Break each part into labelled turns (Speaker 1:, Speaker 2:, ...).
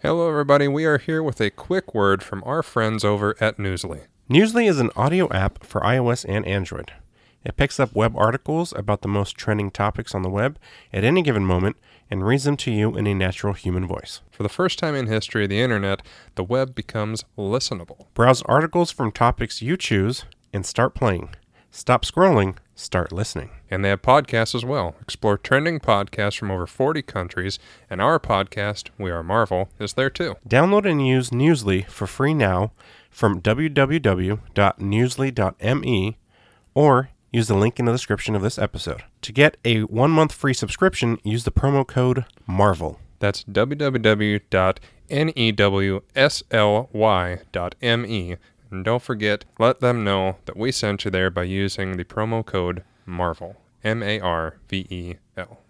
Speaker 1: Hello, everybody. We are here with a quick word from our friends over at Newsly.
Speaker 2: Newsly is an audio app for iOS and Android. It picks up web articles about the most trending topics on the web at any given moment and reads them to you in a natural human voice.
Speaker 1: For the first time in history of the internet, the web becomes listenable.
Speaker 2: Browse articles from topics you choose and start playing. Stop scrolling, start listening.
Speaker 1: And they have podcasts as well. Explore trending podcasts from over 40 countries, and our podcast, We Are Marvel, is there too.
Speaker 2: Download and use Newsly for free now from www.newsly.me or use the link in the description of this episode. To get a one month free subscription, use the promo code MARVEL.
Speaker 1: That's www.newsly.me. And don't forget, let them know that we sent you there by using the promo code MARVEL. M A R V E L.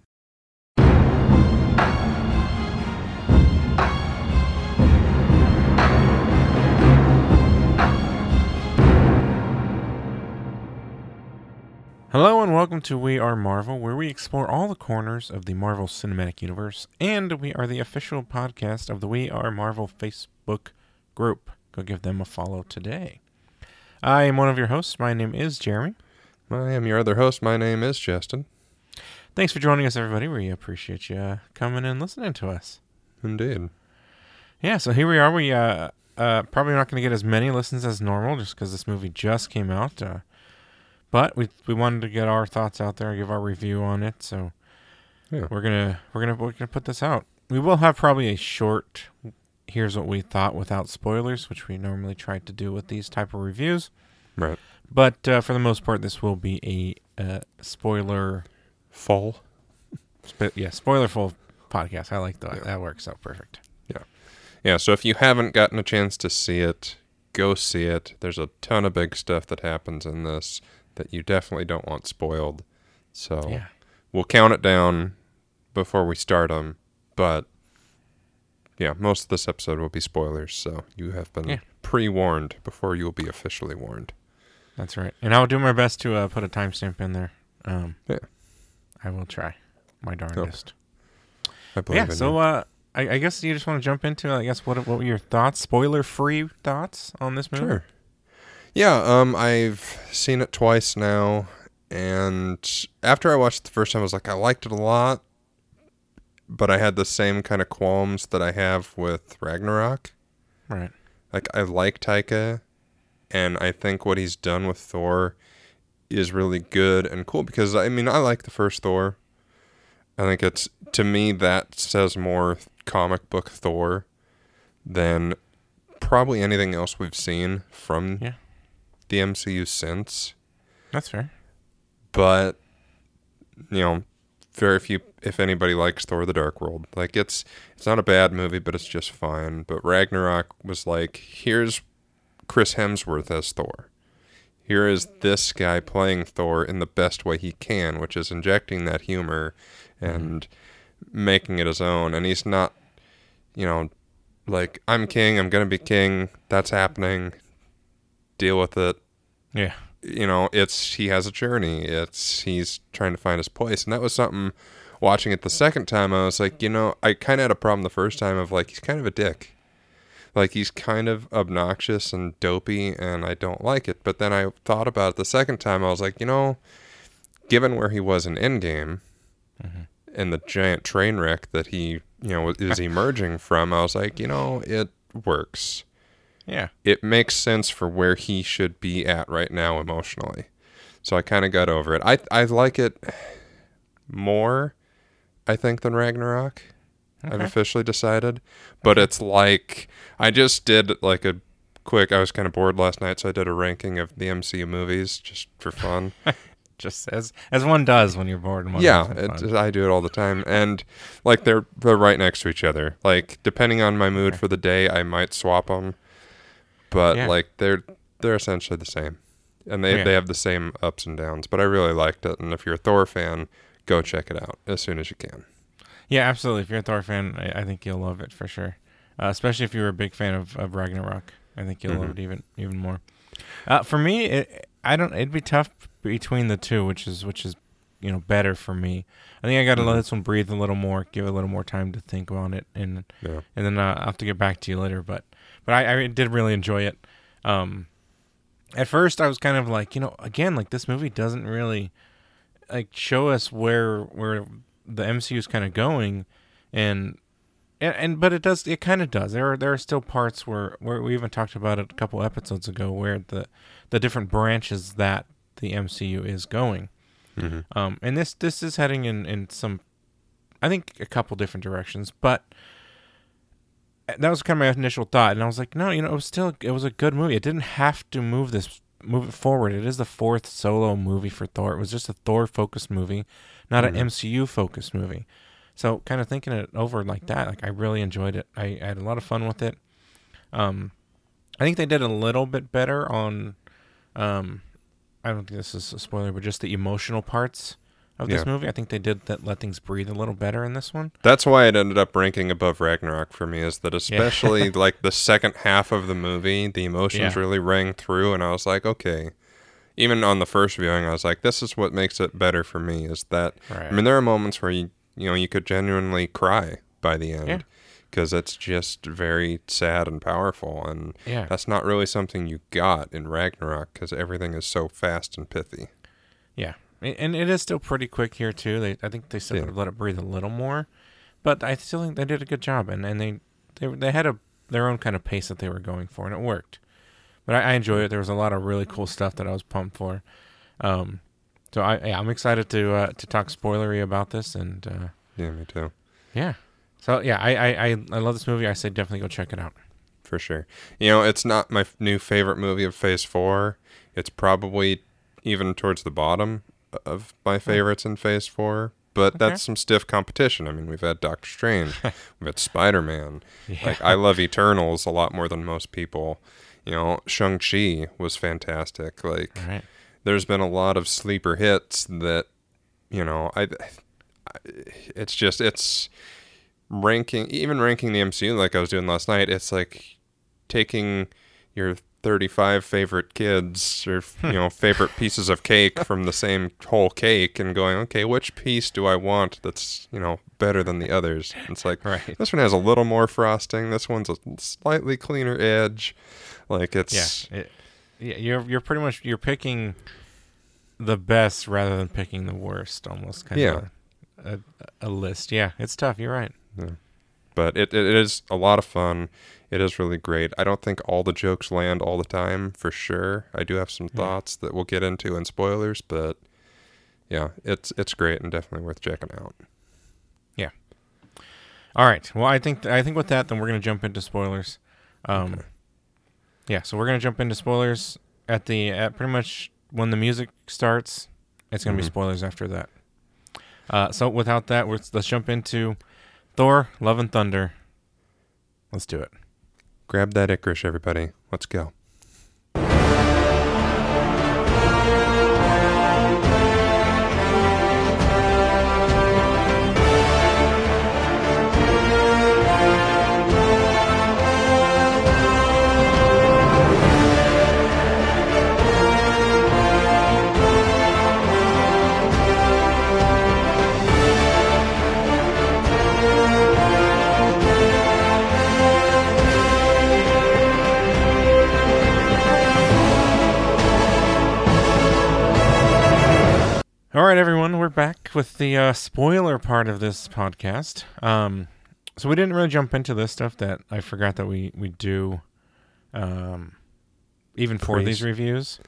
Speaker 2: Hello and welcome to We Are Marvel, where we explore all the corners of the Marvel Cinematic Universe, and we are the official podcast of the We Are Marvel Facebook group. Go give them a follow today. I am one of your hosts. My name is Jeremy.
Speaker 1: I am your other host. My name is Justin.
Speaker 2: Thanks for joining us, everybody. We appreciate you coming and listening to us.
Speaker 1: Indeed.
Speaker 2: Yeah, so here we are. We uh, uh, probably not going to get as many listens as normal, just because this movie just came out. Uh, but we we wanted to get our thoughts out there, give our review on it. So
Speaker 1: Yeah.
Speaker 2: we're gonna we're gonna we're gonna put this out. We will have probably a short. Here's what we thought without spoilers, which we normally try to do with these type of reviews.
Speaker 1: Right.
Speaker 2: But uh, for the most part, this will be a uh, spoiler.
Speaker 1: full.
Speaker 2: Sp- yeah, spoiler full podcast. I like that.
Speaker 1: Yeah.
Speaker 2: That works out perfect.
Speaker 1: Yeah. Yeah, so if you haven't gotten a chance to see it, go see it. There's a ton of big stuff that happens in this that you definitely don't want spoiled. So
Speaker 2: Yeah.
Speaker 1: we'll count it down before we start them, but yeah, most of this episode will be spoilers, so you have been
Speaker 2: Yeah.
Speaker 1: pre-warned before you will be officially warned.
Speaker 2: That's right. And I'll do my best to uh, put a timestamp in there. Um,
Speaker 1: Yeah.
Speaker 2: I will try my darndest.
Speaker 1: I believe
Speaker 2: yeah. So uh, I, I guess you just want to jump into. I guess what what were your thoughts? Spoiler free thoughts on this movie?
Speaker 1: Sure. Yeah, um, I've seen it twice now, and after I watched it the first time, I was like, I liked it a lot, but I had the same kind of qualms that I have with Ragnarok.
Speaker 2: Right.
Speaker 1: Like, I like Taika, and I think what he's done with Thor is really good and cool because, I mean, I like the first Thor. I think it's, to me, that says more comic book Thor than probably anything else we've seen from
Speaker 2: Yeah.
Speaker 1: the MCU since.
Speaker 2: That's fair.
Speaker 1: But, you know, very few, if anybody likes Thor the Dark World. Like, it's, it's not a bad movie, but it's just fine. But Ragnarok was like, here's Chris Hemsworth as Thor. Here is this guy playing Thor in the best way he can, which is injecting that humor and making it his own. And he's not, you know, like, I'm king, I'm to be king, that's happening, deal with it.
Speaker 2: Yeah.
Speaker 1: You know, it's, he has a journey, it's, he's trying to find his place. And that was something, watching it the second time, I was like, you know, I kind of had a problem the first time of like, he's kind of a dick. Like, he's kind of obnoxious and dopey, and I don't like it. But then I thought about it the second time, I was like, you know, given where he was in Endgame, mm-hmm. and the giant train wreck that he, you know, is emerging from, I was like, you know, it works.
Speaker 2: Yeah.
Speaker 1: It makes sense for where he should be at right now emotionally. So I kind of got over it. I I like it more, I think, than Ragnarok. I've officially decided, but it's like I just did like a quick. I was kind of bored last night, so I did a ranking of the MCU movies just for fun.
Speaker 2: Just as as one does when you're bored. And one
Speaker 1: yeah, it. I do it all the time, and like they're they're right next to each other. Like depending on my mood
Speaker 2: Okay.
Speaker 1: for the day, I might swap them, but
Speaker 2: Yeah.
Speaker 1: like they're they're essentially the same, and they
Speaker 2: Yeah.
Speaker 1: they have the same ups and downs. But I really liked it, and if you're a Thor fan, go check it out as soon as you can.
Speaker 2: Yeah, absolutely. If you're a Thor fan, I, I think you'll love it for sure. Uh, especially if you're a big fan of, of Ragnarok, I think you'll love
Speaker 1: Mhm.
Speaker 2: it even even more. Uh, for me, it, I don't. It'd be tough between the two, which is which is you know better for me. I think I got to let
Speaker 1: Mhm.
Speaker 2: this one breathe a little more, give it a little more time to think on it, and
Speaker 1: Yeah.
Speaker 2: and then uh, I'll have to get back to you later. But but I, I did really enjoy it. Um, at first I was kind of like, you know, again, like this movie doesn't really like show us where where the MCU is kind of going, and and, and but it does it kind of does. There are there are still parts where where we even talked about it a couple episodes ago where the the different branches that the MCU is going.
Speaker 1: hmm
Speaker 2: Um, and this this is heading in in some, I think a couple different directions, but that was kind of my initial thought, and I was like, no, you know, it was still it was a good movie. It didn't have to move this move it forward. It is the fourth solo movie for Thor. It was just a Thor focused movie, not
Speaker 1: Mhm.
Speaker 2: an MCU focused movie. So kind of thinking it over like that, like I really enjoyed it. I, I had a lot of fun with it. Um, I think they did a little bit better on, um, I don't think this is a spoiler, but just the emotional parts of this
Speaker 1: Yeah.
Speaker 2: movie. I think they did that let things breathe a little better in this one.
Speaker 1: That's why it ended up ranking above Ragnarok for me. Is that especially like the second half of the movie, the emotions
Speaker 2: Yeah.
Speaker 1: really rang through, and I was like, okay. Even on the first viewing, I was like, this is what makes it better for me. Is that
Speaker 2: Right.
Speaker 1: I mean, there are moments where you you know you could genuinely cry by the
Speaker 2: Yeah.
Speaker 1: end because it's just very sad and powerful, and
Speaker 2: yeah.
Speaker 1: that's not really something you got in Ragnarok because everything is so fast and pithy.
Speaker 2: Yeah, and it is still pretty quick here too. They, I think they still
Speaker 1: Yeah.
Speaker 2: could have let it breathe a little more, but I still think they did a good job, and, and they, they they had a their own kind of pace that they were going for, and it worked. But I, I enjoy it. There was a lot of really cool stuff that I was pumped for. Um, so I yeah, I'm excited to uh, to talk spoilery about this, and uh,
Speaker 1: Yeah, me too,
Speaker 2: yeah. So yeah, I, I I I love this movie. I say definitely go check it out.
Speaker 1: for sure. You know, it's not my f- new favorite movie of Phase Four. It's probably even towards the bottom of my favorites in Phase Four. But
Speaker 2: Okay.
Speaker 1: that's some stiff competition. I mean, we've had Doctor Strange, we've had Spider Man,
Speaker 2: Yeah.
Speaker 1: Like I love Eternals a lot more than most people. You know, Shang Chi was fantastic. Like
Speaker 2: right.
Speaker 1: there's been a lot of sleeper hits that, you know, I, I it's just it's ranking even ranking the MCU like I was doing last night. It's like taking your 35 favorite kids or you know favorite pieces of cake from the same whole cake and going okay which piece do i want that's you know better than the others it's like
Speaker 2: Right.
Speaker 1: this one has a little more frosting this one's a slightly cleaner edge like it's
Speaker 2: Yeah. It, yeah. You're you're pretty much you're picking the best rather than picking the worst. Almost kind
Speaker 1: Yeah.
Speaker 2: of a, a, a list. Yeah. It's tough. You're right.
Speaker 1: But it, it is a lot of fun it is really great i don't think all the jokes land all the time for sure i do have some thoughts that we'll get into in spoilers but yeah it's it's great and definitely worth checking out Yeah.
Speaker 2: All right. Well, I think I think with that, then we're gonna jump into spoilers. Um,
Speaker 1: Okay.
Speaker 2: yeah. So we're gonna jump into spoilers at the at pretty much when the music starts. It's gonna
Speaker 1: Mhm.
Speaker 2: be spoilers after that. Uh, so without that, let's jump into Thor: Love and Thunder. Let's do it.
Speaker 1: grab that Icarish, everybody let's go
Speaker 2: All right, everyone, we're back with the uh, spoiler part of this podcast. Um, so we didn't really jump into this stuff that I forgot that we we do, um, even for these reviews.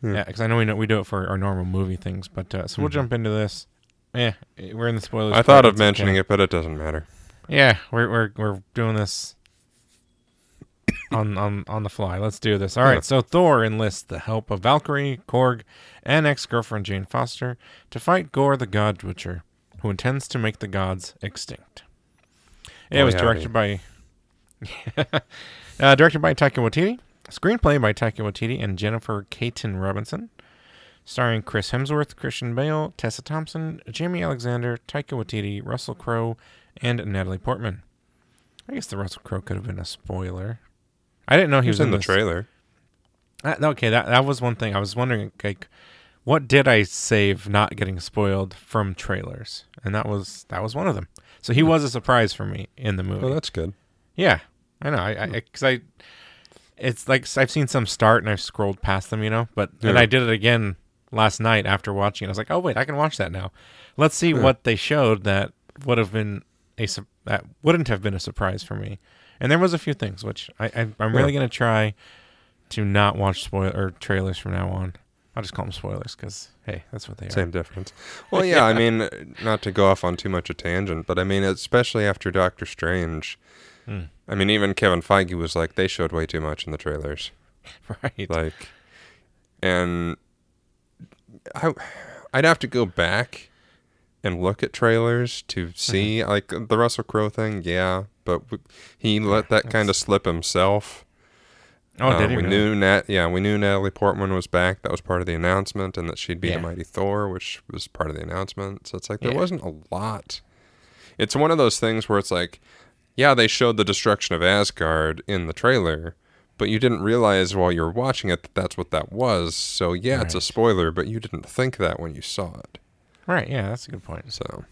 Speaker 1: Yeah.
Speaker 2: Yeah, because I know we know we do it for our normal movie things, but uh, so we'll
Speaker 1: Mhm.
Speaker 2: jump into this. Yeah, we're in the spoilers.
Speaker 1: i
Speaker 2: part,
Speaker 1: thought of mentioning
Speaker 2: okay.
Speaker 1: it but it doesn't matter
Speaker 2: Yeah, we're we're we're doing this on on on the fly. Let's do this. All right.
Speaker 1: Yeah.
Speaker 2: So Thor enlists the help of Valkyrie, Korg, and ex-girlfriend Jane Foster to fight Gore the God Butcher, who intends to make the gods extinct. It was
Speaker 1: howdy.
Speaker 2: directed by uh, directed by Taika Waititi, screenplay by Taika Waititi and Jennifer Kaytin Robinson, starring Chris Hemsworth, Christian Bale, Tessa Thompson, Jaimie Alexander, Taika Waititi, Russell Crowe, and Natalie Portman. I guess the Russell Crowe could have been a spoiler. I didn't know he was,
Speaker 1: was in the
Speaker 2: this.
Speaker 1: trailer
Speaker 2: Uh, okay, that that was one thing I was wondering. Like, what did I save not getting spoiled from trailers, and that was that was one of them. So he was a surprise for me in the movie.
Speaker 1: Oh, that's good.
Speaker 2: Yeah, I know. I because I, it's like I've seen some start and I've scrolled past them, you know. But
Speaker 1: Yeah.
Speaker 2: I did it again last night after watching it. I was like, oh wait, I can watch that now. Let's see
Speaker 1: Yeah.
Speaker 2: what they showed that would have been a that wouldn't have been a surprise for me. And there was a few things which I, I I'm really gonna try to not watch spoil or trailers from now on. I'll just call them spoilers because hey, that's what they are.
Speaker 1: Same difference. Well, yeah, I mean, not to go off on too much a tangent, but I mean, especially after Doctor Strange,
Speaker 2: Hmm.
Speaker 1: I mean, even Kevin Feige was like, they showed way too much in the trailers.
Speaker 2: right.
Speaker 1: Like, and I, I'd have to go back and look at trailers to see, like, the Russell Crowe thing, yeah, but w- he let that kind of slip himself.
Speaker 2: oh,
Speaker 1: Uh,
Speaker 2: did he?
Speaker 1: we
Speaker 2: really?
Speaker 1: knew Nat. Yeah, we knew Natalie Portman was back. That was part of the announcement, and that she'd be
Speaker 2: Yeah.
Speaker 1: the mighty Thor, which was part of the announcement. So it's like there
Speaker 2: Yeah.
Speaker 1: wasn't a lot. It's one of those things where it's like, yeah, they showed the destruction of Asgard in the trailer, but you didn't realize while you were watching it that that's what that was. So yeah, it's a spoiler, but you didn't think that when you saw it.
Speaker 2: Right. Yeah, that's a good point.
Speaker 1: So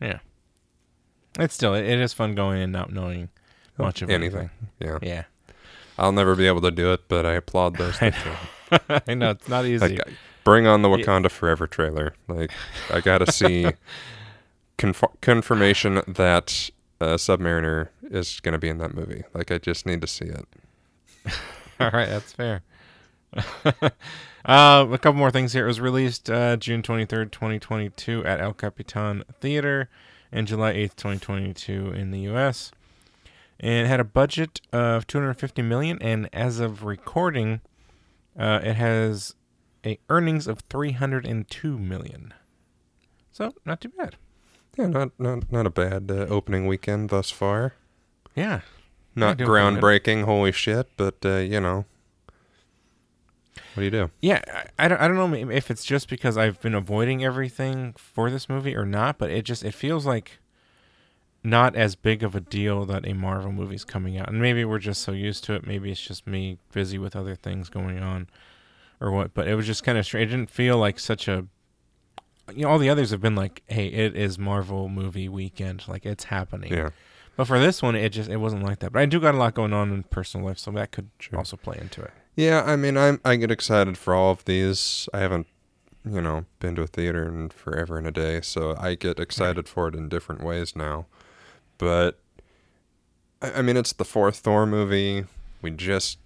Speaker 2: Yeah. It's still it, it is fun going and not knowing much of
Speaker 1: anything, yeah.
Speaker 2: anything. Yeah.
Speaker 1: I'll never be able to do it, but I applaud those.
Speaker 2: I
Speaker 1: do.
Speaker 2: I know it's not easy.
Speaker 1: Like, bring on the
Speaker 2: Yeah.
Speaker 1: Wakanda Forever trailer. Like, I gotta see conf- confirmation that uh, Submariner is gonna be in that movie. Like, I just need to see it.
Speaker 2: All right, that's fair. Uh, a couple more things here. It was released uh, June 23rd, 2022 at El Capitan Theater and July 8th, 2022 in the US. And it had a budget of 250 million and as of recording uh, it has a earnings of 302 million. So, not too bad.
Speaker 1: Yeah, not not not a bad uh, opening weekend thus far.
Speaker 2: Yeah.
Speaker 1: Not
Speaker 2: doing pretty good.
Speaker 1: groundbreaking, holy shit, but uh, you know, what do you do?
Speaker 2: Yeah, I, I don't I don't know if it's just because I've been avoiding everything for this movie or not, but it just it feels like not as big of a deal that a Marvel movie's coming out. And maybe we're just so used to it. Maybe it's just me busy with other things going on or what, but it was just kind of strange. It didn't feel like such a you know all the others have been like, "Hey, it is Marvel movie weekend. Like it's happening."
Speaker 1: Yeah,
Speaker 2: But for this one, it just it wasn't like that. But I do got a lot going on in personal life, so that could
Speaker 1: Sure.
Speaker 2: also play into it.
Speaker 1: Yeah. I mean, I'm I get excited for all of these. I haven't, you know, been to a theater in forever and a day, so I get excited for it in different ways now. But I, I mean, it's the fourth Thor movie. We just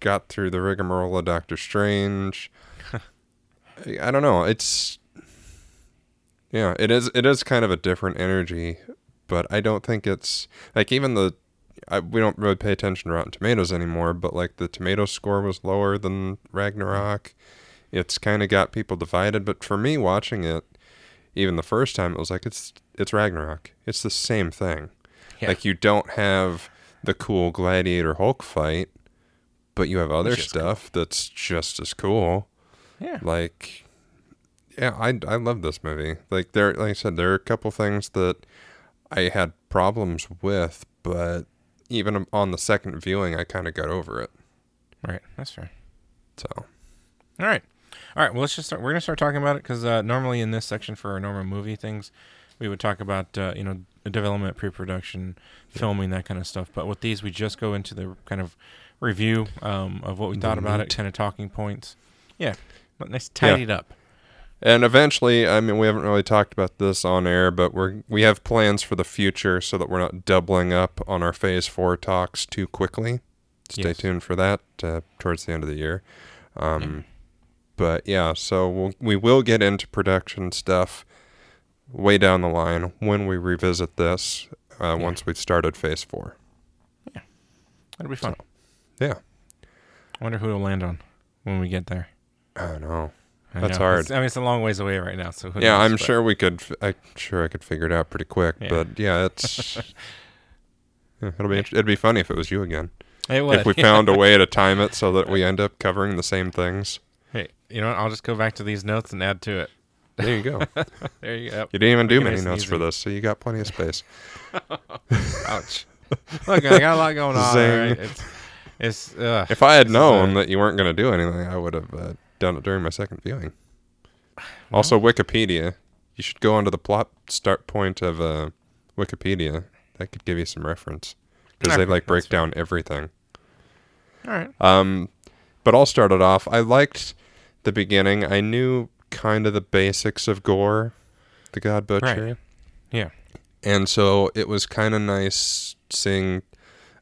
Speaker 1: got through the rigmarole of Doctor Strange. I, I don't know. It's yeah, it is. It is kind of a different energy, but I don't think it's like even the. I, we don't really pay attention to Rotten Tomatoes anymore, but like the tomato score was lower than Ragnarok. It's kind of got people divided, but for me watching it, even the first time, it was like it's it's Ragnarok. It's the same thing.
Speaker 2: Yeah.
Speaker 1: Like you don't have the cool Gladiator Hulk fight, but you have other stuff that's just as cool.
Speaker 2: Yeah.
Speaker 1: Like, yeah, I I love this movie. Like there, like I said, there are a couple things that I had problems with, but even on the second viewing, I kind of got over it.
Speaker 2: Right. That's fair.
Speaker 1: So
Speaker 2: All right. All right. Well, let's just start. We're gonna start talking about it because uh, normally in this section for our normal movie things, we would talk about uh, you know development, pre-production, filming, that kind of stuff. But with these, we just go into the kind of review um, of what we
Speaker 1: The
Speaker 2: thought about it,
Speaker 1: meat.
Speaker 2: kind of talking points. Yeah. But nice, tidied up.
Speaker 1: And eventually, I mean, we haven't really talked about this on air, but we're we have plans for the future so that we're not doubling up on our Phase Four talks too quickly. Stay
Speaker 2: Yes.
Speaker 1: tuned for that uh, towards the end of the year. Um, But yeah, so we'll, we will get into production stuff way down the line when we revisit this. Uh,
Speaker 2: Yeah.
Speaker 1: Once we've started Phase Four.
Speaker 2: Yeah, That'll be fun.
Speaker 1: Yeah,
Speaker 2: I wonder who it'll land on when we get there.
Speaker 1: I don't know.
Speaker 2: I
Speaker 1: That's
Speaker 2: know.
Speaker 1: hard.
Speaker 2: It's- I mean, it's a long ways away right now. So
Speaker 1: yeah,
Speaker 2: knows,
Speaker 1: I'm
Speaker 2: but-
Speaker 1: sure we could. I'm sure I could figure it out pretty quick.
Speaker 2: Yeah.
Speaker 1: But yeah, it's. yeah, it'll be it'd be funny if it was you again.
Speaker 2: It would.
Speaker 1: if we found a way to time it so that we end up covering the same things.
Speaker 2: Hey, you know what? I'll just go back to these notes and add to it.
Speaker 1: There you go.
Speaker 2: There you go.
Speaker 1: You didn't even do many notes for this, so you got plenty of space.
Speaker 2: Ouch. Look, I got a lot going on. Right? It's, it's uh,
Speaker 1: If I had known
Speaker 2: a-
Speaker 1: that you weren't going to do anything, I would have uh, done it during my second viewing. Also, Wikipedia. You should go onto the plot start point of uh, Wikipedia. That could give you some reference because they like break down everything.
Speaker 2: All right.
Speaker 1: Um, but I'll start it off. I liked the beginning. I knew kind of the basics of Gore, the God Butcher.
Speaker 2: Right. Yeah.
Speaker 1: And so it was kind of nice seeing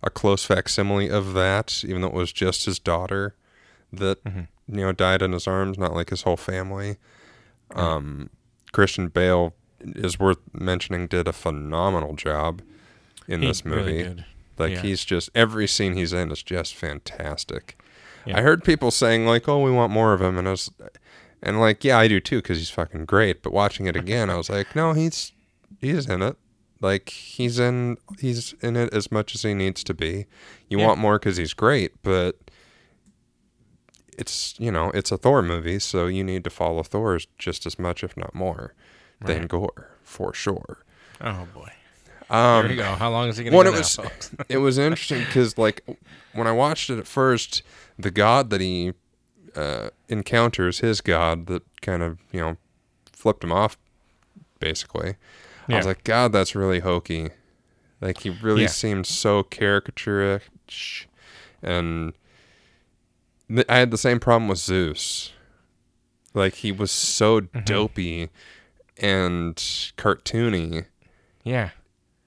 Speaker 1: a close facsimile of that, even though it was just his daughter that
Speaker 2: Mhm.
Speaker 1: You know died in his arms, not like his whole family. Um, Christian Bale is worth mentioning. Did a phenomenal job in
Speaker 2: He
Speaker 1: this movie.
Speaker 2: Really.
Speaker 1: Like
Speaker 2: Yeah.
Speaker 1: he's just every scene he's in is just fantastic.
Speaker 2: Yeah.
Speaker 1: I heard people saying like, "Oh, we want more of him," and I was, and like, yeah, I do too because he's fucking great. But watching it again, I was like, no, he's he's in it. Like he's in he's in it as much as he needs to be. You
Speaker 2: Yeah.
Speaker 1: want more because he's great, but it's you know it's a Thor movie, so you need to follow Thor's just as much, if not more, than Gore for sure.
Speaker 2: Oh boy.
Speaker 1: Um,
Speaker 2: there you go. How long is he gonna
Speaker 1: well,
Speaker 2: go
Speaker 1: it
Speaker 2: now,
Speaker 1: was-
Speaker 2: folks?
Speaker 1: it was interesting because like when I watched it at first, the god that he uh, encounters, his god that kind of you know flipped him off, basically. I was like, God, that's really hokey. Like he really
Speaker 2: Yeah.
Speaker 1: seemed so caricaturish, and I had the same problem with Zeus. Like he was so
Speaker 2: Mm-hmm.
Speaker 1: dopey and cartoony.
Speaker 2: yeah.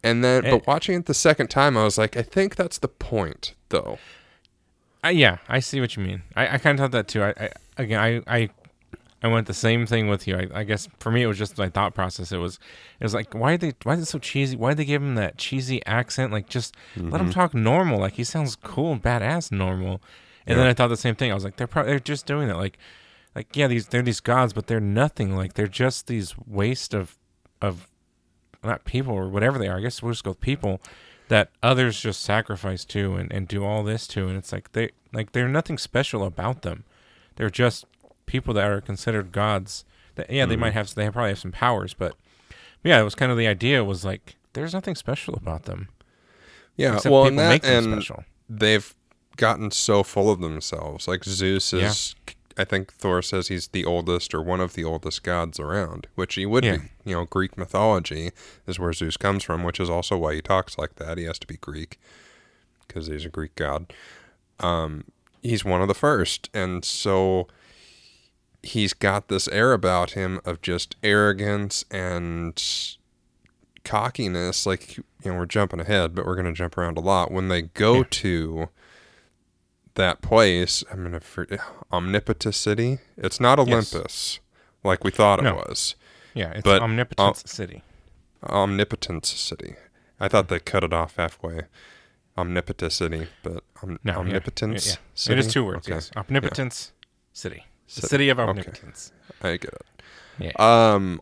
Speaker 1: And then,
Speaker 2: Eh.
Speaker 1: but watching it the second time, I was like, I think that's the point, though.
Speaker 2: I, yeah, I see what you mean. I, I kind of thought that too. I, I again, I, I, I went the same thing with you. I, I guess for me, it was just my thought process. It was, it was like, why they, why is it so cheesy? Why did they give him that cheesy accent? Like, just let
Speaker 1: Mm-hmm.
Speaker 2: him talk normal. Like he sounds cool and badass normal. And then I thought the same thing. I was like, they're probably they're just doing that. Like, like yeah, these they're these gods, but they're nothing. Like they're just these waste of, of, not people or whatever they are. I guess we'll just go with people that others just sacrifice to and, and do all this to and it's like they like they're nothing special about them they're just people that are considered gods that yeah they mm-hmm. might have they probably have some powers but yeah it was kind of the idea was like there's nothing special about them
Speaker 1: Yeah, well, and
Speaker 2: make
Speaker 1: that,
Speaker 2: them
Speaker 1: and
Speaker 2: special
Speaker 1: they've gotten so full of themselves. Like Zeus is, I think Thor says he's the oldest or one of the oldest gods around, which he would
Speaker 2: Yeah.
Speaker 1: be. You know, Greek mythology is where Zeus comes from, which is also why he talks like that. He has to be Greek because he's a Greek god. Um, he's one of the first, and so he's got this air about him of just arrogance and cockiness. Like you know, we're jumping ahead, but we're going to jump around a lot. When they go
Speaker 2: Yeah.
Speaker 1: to that place, I'm going to Omnipotent City. It's not
Speaker 2: Yes.
Speaker 1: Olympus like we thought it
Speaker 2: No.
Speaker 1: was.
Speaker 2: yeah it's
Speaker 1: But,
Speaker 2: omnipotence city
Speaker 1: Omnipotence City. I thought they cut it off halfway. Omnipotent City, but om-
Speaker 2: no
Speaker 1: Omnipotence
Speaker 2: yeah, yeah.
Speaker 1: City.
Speaker 2: it is two words
Speaker 1: Okay.
Speaker 2: yes omnipotence city the
Speaker 1: City.
Speaker 2: city of
Speaker 1: Okay.
Speaker 2: omnipotence
Speaker 1: I get it.
Speaker 2: yeah
Speaker 1: Um,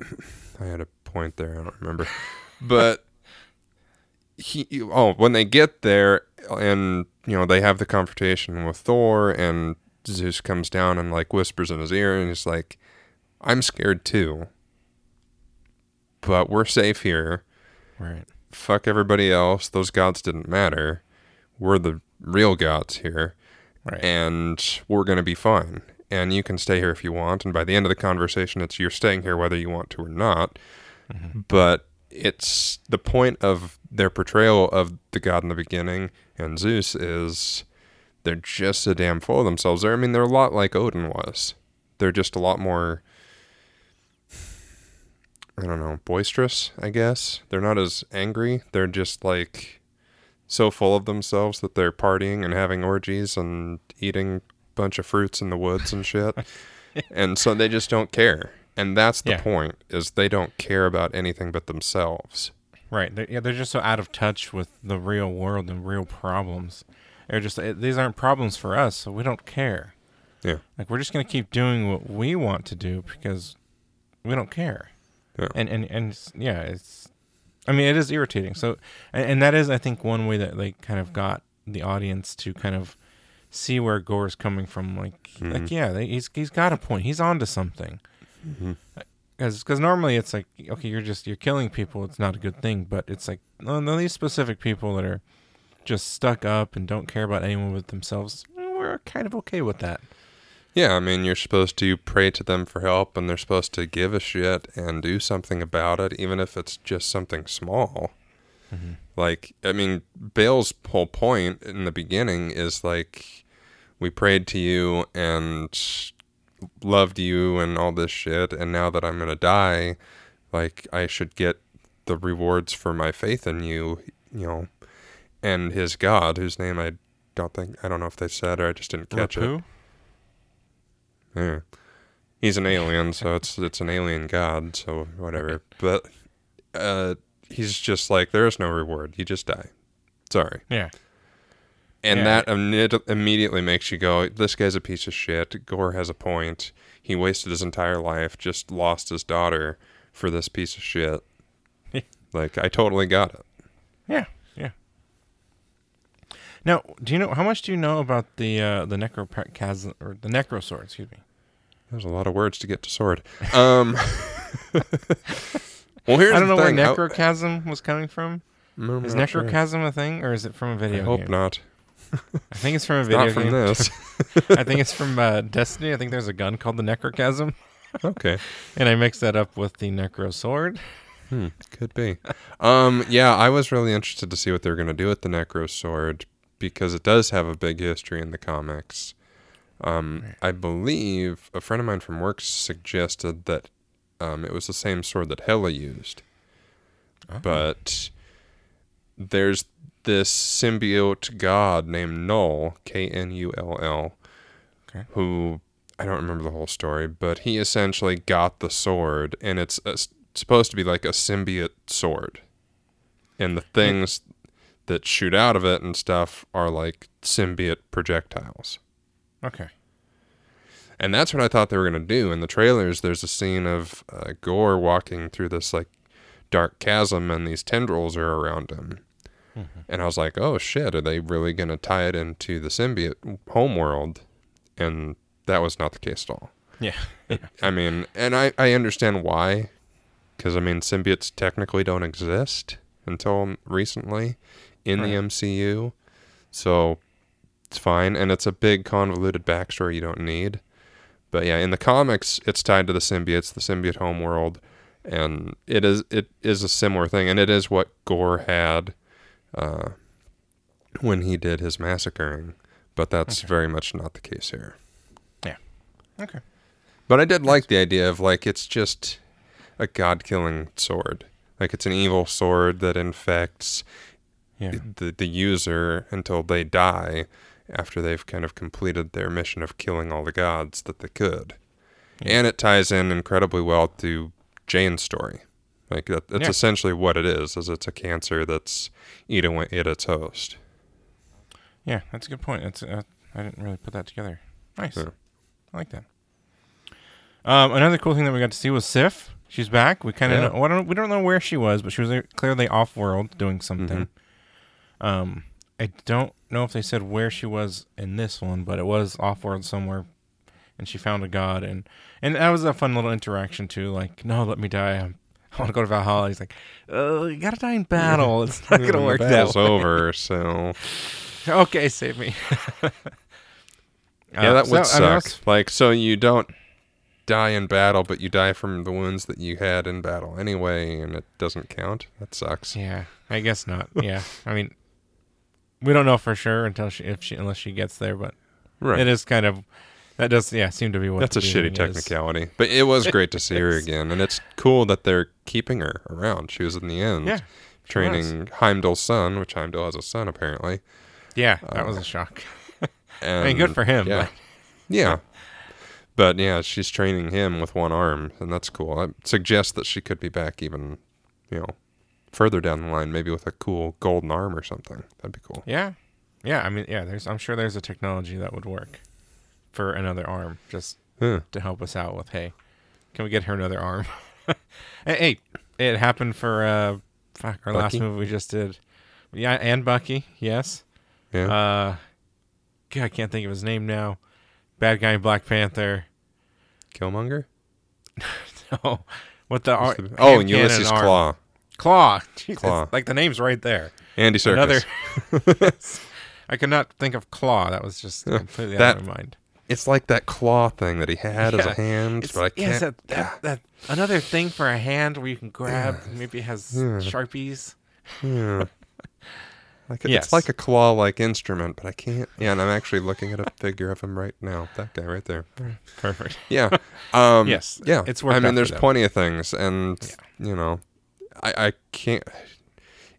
Speaker 1: I had a point there. I don't remember, but he. Oh, when they get there, and you know they have the confrontation with Thor, and Zeus comes down and like whispers in his ear, and he's like, "I'm scared too, but we're safe here.
Speaker 2: right
Speaker 1: Fuck everybody else. Those gods didn't matter. We're the real gods here."
Speaker 2: right
Speaker 1: and we're going to be fine. And you can stay here if you want. And by the end of the conversation, it's you're staying here whether you want to or not. Mm-hmm. But it's the point of their portrayal of the god in the beginning and Zeus is they're just so damn full of themselves. They're, I mean, they're a lot like Odin was. They're just a lot more, I don't know, boisterous, I guess. They're not as angry. They're just like so full of themselves that they're partying and having orgies and eating a bunch of fruits in the woods and shit. and so they just don't care. And that's the
Speaker 2: Yeah.
Speaker 1: point is they don't care about anything but themselves.
Speaker 2: Right. They're, yeah, they're just so out of touch with the real world and real problems. They're just eh, these aren't problems for us, so we don't care.
Speaker 1: Yeah.
Speaker 2: Like we're just gonna keep doing what we want to do because we don't care.
Speaker 1: Yeah.
Speaker 2: And and and yeah, it's. I mean, it is irritating. So, and, and that is, I think, one way that they kind of got the audience to kind of see where Gore's coming from. Like,
Speaker 1: Mm-hmm.
Speaker 2: like yeah, they, he's he's got a point. He's onto something.
Speaker 1: Mm-hmm.
Speaker 2: Because normally it's like okay, you're just you're killing people. It's not a good thing. But it's like no, no, these specific people that are just stuck up and don't care about anyone but themselves. We're kind of okay with that.
Speaker 1: Yeah, I mean, you're supposed to pray to them for help, and they're supposed to give a shit and do something about it, even if it's just something small.
Speaker 2: Mhm.
Speaker 1: Like, I mean, Bale's whole point in the beginning is like, we prayed to you and loved you and all this shit, and now that I'm gonna die, like, I should get the rewards for my faith in you, you know, and his God, whose name I don't think, I don't know if they said or I just didn't catch it.
Speaker 2: Rapu?
Speaker 1: Yeah. He's an alien, so it's it's an alien god, so whatever. But uh he's just like there is no reward. You just die. Sorry.
Speaker 2: Yeah.
Speaker 1: And
Speaker 2: Yeah.
Speaker 1: that imme- immediately makes you go, this guy's a piece of shit. Gore has a point. He wasted his entire life, just lost his daughter for this piece of shit. like I totally got it.
Speaker 2: Yeah. Yeah. Now, do you know how much do you know about the uh, the necrochasm or the necrosword? Excuse me.
Speaker 1: There's a lot of words to get to sword. Um Well, here's
Speaker 2: I don't
Speaker 1: the
Speaker 2: know
Speaker 1: thing.
Speaker 2: where
Speaker 1: I-
Speaker 2: necrochasm was coming from.
Speaker 1: I'm
Speaker 2: Is
Speaker 1: not sure.
Speaker 2: necrochasm a thing, or is it from a video I
Speaker 1: hope
Speaker 2: game?
Speaker 1: not.
Speaker 2: I think it's from a video
Speaker 1: Not from
Speaker 2: game.
Speaker 1: this.
Speaker 2: I think it's from uh, Destiny. I think there's a gun called the necrochasm,
Speaker 1: okay.
Speaker 2: and I mixed that up with the necro sword.
Speaker 1: Hmm, could be. Um, yeah, I was really interested to see what they're going to do with the Necro Sword because it does have a big history in the comics. Um, I believe a friend of mine from work suggested that um, it was the same sword that Hela used, but there's this symbiote god named Knull, K N U L L, who I don't remember the whole story, but he essentially got the sword, and it's a, supposed to be like a symbiote sword, and the things that shoot out of it and stuff are like symbiote projectiles.
Speaker 2: Okay.
Speaker 1: And that's what I thought they were going to do. In the trailers, there's a scene of uh, Gore walking through this like dark chasm, and these tendrils are around him. Mm-hmm. And I was like, oh shit, are they really going to tie it into the symbiote homeworld? And that was not the case at all.
Speaker 2: Yeah.
Speaker 1: I mean, and I, I understand why. Because, I mean, symbiotes technically don't exist until recently in the MCU. So it's fine. And it's a big, convoluted backstory you don't need. But yeah, in the comics, it's tied to the symbiotes, the symbiote homeworld. And it is it is a similar thing. And it is what Gore had uh, when he did his massacring. But that's
Speaker 2: Okay.
Speaker 1: very much not the case here. Yeah.
Speaker 2: Okay.
Speaker 1: But I did like the idea of like it's just a god killing sword. Like it's an evil sword that infects
Speaker 2: Yeah.
Speaker 1: the the user until they die after they've kind of completed their mission of killing all the gods that they could.
Speaker 2: Yeah.
Speaker 1: And it ties in incredibly well to Jane's story. Like that, that's
Speaker 2: Yeah.
Speaker 1: essentially what it is. Is it's a cancer that's eating at its host.
Speaker 2: Yeah, that's a good point. That's uh, I didn't really put that together. Nice.
Speaker 1: Yeah.
Speaker 2: I like that. Um, another cool thing that we got to see was Sif. She's back. We kind of
Speaker 1: Yeah.
Speaker 2: well, don't, we don't know where she was, but she was clearly off world doing something.
Speaker 1: Mm-hmm.
Speaker 2: Um, I don't know if they said where she was in this one, but it was off world somewhere, and she found a god, and and that was a fun little interaction too. Like, no, let me die. I'm, I want to go to Valhalla. He's like, oh, you gotta die in battle. It's not gonna work that
Speaker 1: battle's
Speaker 2: way.
Speaker 1: over, so
Speaker 2: okay, save me.
Speaker 1: Yeah, that would
Speaker 2: so, I mean,
Speaker 1: suck.
Speaker 2: that's-
Speaker 1: like, so you don't die in battle, but you die from the wounds that you had in battle anyway, and it doesn't count. That sucks.
Speaker 2: Yeah, I guess not. Yeah, I mean, we don't know for sure until she, if she, unless she gets there. But
Speaker 1: Right.
Speaker 2: it is kind of that does, yeah, seem to be what
Speaker 1: That's a shitty
Speaker 2: feeling is.
Speaker 1: technicality, but it was great to see her again, and it's cool that they're keeping her around. She was in the end
Speaker 2: Yeah,
Speaker 1: training Heimdall's son, which Heimdall has a son apparently.
Speaker 2: Yeah, that
Speaker 1: Uh,
Speaker 2: was a shock.
Speaker 1: And
Speaker 2: I mean, good for him.
Speaker 1: Yeah,
Speaker 2: but-
Speaker 1: yeah. But yeah, she's training him with one arm, and that's cool. I suggest that she could be back even, you know, further down the line, maybe with a cool golden arm or something. That'd be cool.
Speaker 2: yeah, yeah. I mean, yeah. There's, I'm sure there's a technology that would work for another arm, just
Speaker 1: Huh.
Speaker 2: to help us out with. Hey, can we get her another arm? hey, it happened for uh, fuck, our last
Speaker 1: Bucky?
Speaker 2: movie we just did. Yeah, and Bucky. Yes.
Speaker 1: Yeah.
Speaker 2: Uh, God, I can't think of his name now. Bad guy in Black Panther.
Speaker 1: Killmonger?
Speaker 2: No, what the ar-
Speaker 1: oh, and Ulysses. Klaue.
Speaker 2: Klaue. Jesus,
Speaker 1: Klaue.
Speaker 2: Like the name's right there.
Speaker 1: Andy Serkis.
Speaker 2: Another. I could not think of Klaue. That was just completely out
Speaker 1: That-
Speaker 2: of my mind.
Speaker 1: It's like that claw thing that he had as a hand,
Speaker 2: It's,
Speaker 1: but I
Speaker 2: yeah,
Speaker 1: can't.
Speaker 2: that, that, that another thing for a hand where you can grab. Maybe it has
Speaker 1: Yeah.
Speaker 2: sharpies.
Speaker 1: Yeah. Like
Speaker 2: Yes.
Speaker 1: it's like a claw-like instrument, but I can't. Yeah, and I'm actually looking at a figure of him right now. That guy right there.
Speaker 2: Perfect.
Speaker 1: Yeah. Um,
Speaker 2: Yes,
Speaker 1: Yeah.
Speaker 2: it's worked
Speaker 1: I mean, there's plenty of things, and you know, I I can't.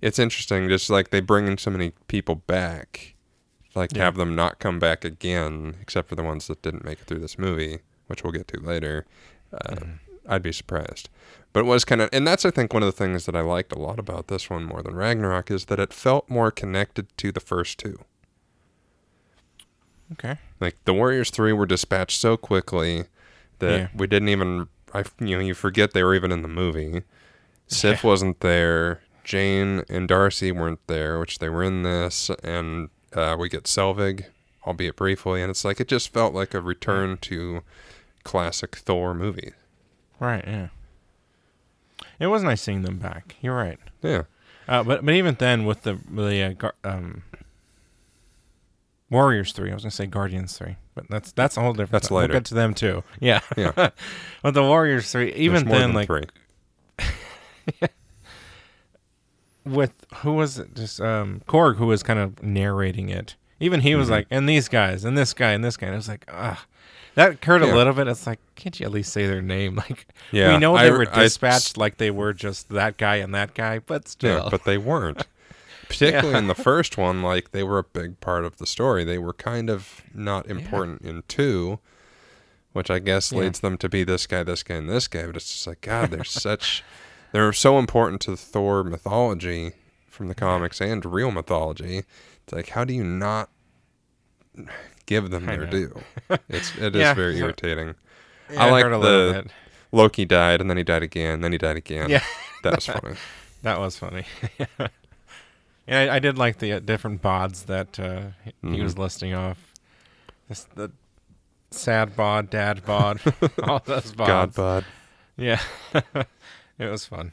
Speaker 1: It's interesting, just like they bring in so many people back, like
Speaker 2: Yeah.
Speaker 1: have them not come back again, except for the ones that didn't make it through this movie, which we'll get to later. Uh,
Speaker 2: Mm-hmm.
Speaker 1: I'd be surprised. But it was kind of, and that's I think one of the things that I liked a lot about this one more than Ragnarok is that it felt more connected to the first two.
Speaker 2: Okay.
Speaker 1: Like the Warriors three were dispatched so quickly that
Speaker 2: Yeah.
Speaker 1: we didn't even. I you know you forget they were even in the movie. Sif
Speaker 2: Yeah.
Speaker 1: wasn't there. Jane and Darcy weren't there, which they were in this, and uh, we get Selvig, albeit briefly, and it's like it just felt like a return to classic Thor movie.
Speaker 2: Right. Yeah. It was nice seeing them back. You're right.
Speaker 1: Yeah,
Speaker 2: Uh, but but even then, with the the uh, gar- um, Warriors three, I was gonna say Guardians three, but that's that's a whole different.
Speaker 1: That's later.
Speaker 2: we'll get to them too. Yeah.
Speaker 1: Yeah.
Speaker 2: but the Warriors three, even then, like
Speaker 1: three.
Speaker 2: with who was it? Just um, Korg, who was kind of narrating it. Even he was
Speaker 1: Mm-hmm.
Speaker 2: like, and these guys, and this guy, and this guy. And it was like, ah, that hurt
Speaker 1: Yeah.
Speaker 2: a little bit. It's like, can't you at least say their name? Like,
Speaker 1: Yeah,
Speaker 2: we know
Speaker 1: I-
Speaker 2: they were
Speaker 1: I-
Speaker 2: dispatched like they were just that guy and that guy, but still,
Speaker 1: Yeah, but they weren't. Particularly in the first one, like they were a big part of the story. They were kind of not important in two, which I guess
Speaker 2: Yeah.
Speaker 1: leads them to be this guy, this guy, and this guy. But it's just like God, they're such, they're so important to the Thor mythology from the comics and real mythology. It's like how do you not give them
Speaker 2: I
Speaker 1: their
Speaker 2: know.
Speaker 1: due? It's it is
Speaker 2: Yeah,
Speaker 1: very irritating.
Speaker 2: Yeah,
Speaker 1: I like the-
Speaker 2: bit.
Speaker 1: Loki died, and then he died again, then he died again.
Speaker 2: Yeah.
Speaker 1: that was funny.
Speaker 2: That was funny. and I, I did like the uh, different bods that uh, he-
Speaker 1: Mm-hmm.
Speaker 2: was listing off. This, the sad bod, dad bod, all those bods.
Speaker 1: God, bod.
Speaker 2: Yeah, it was fun.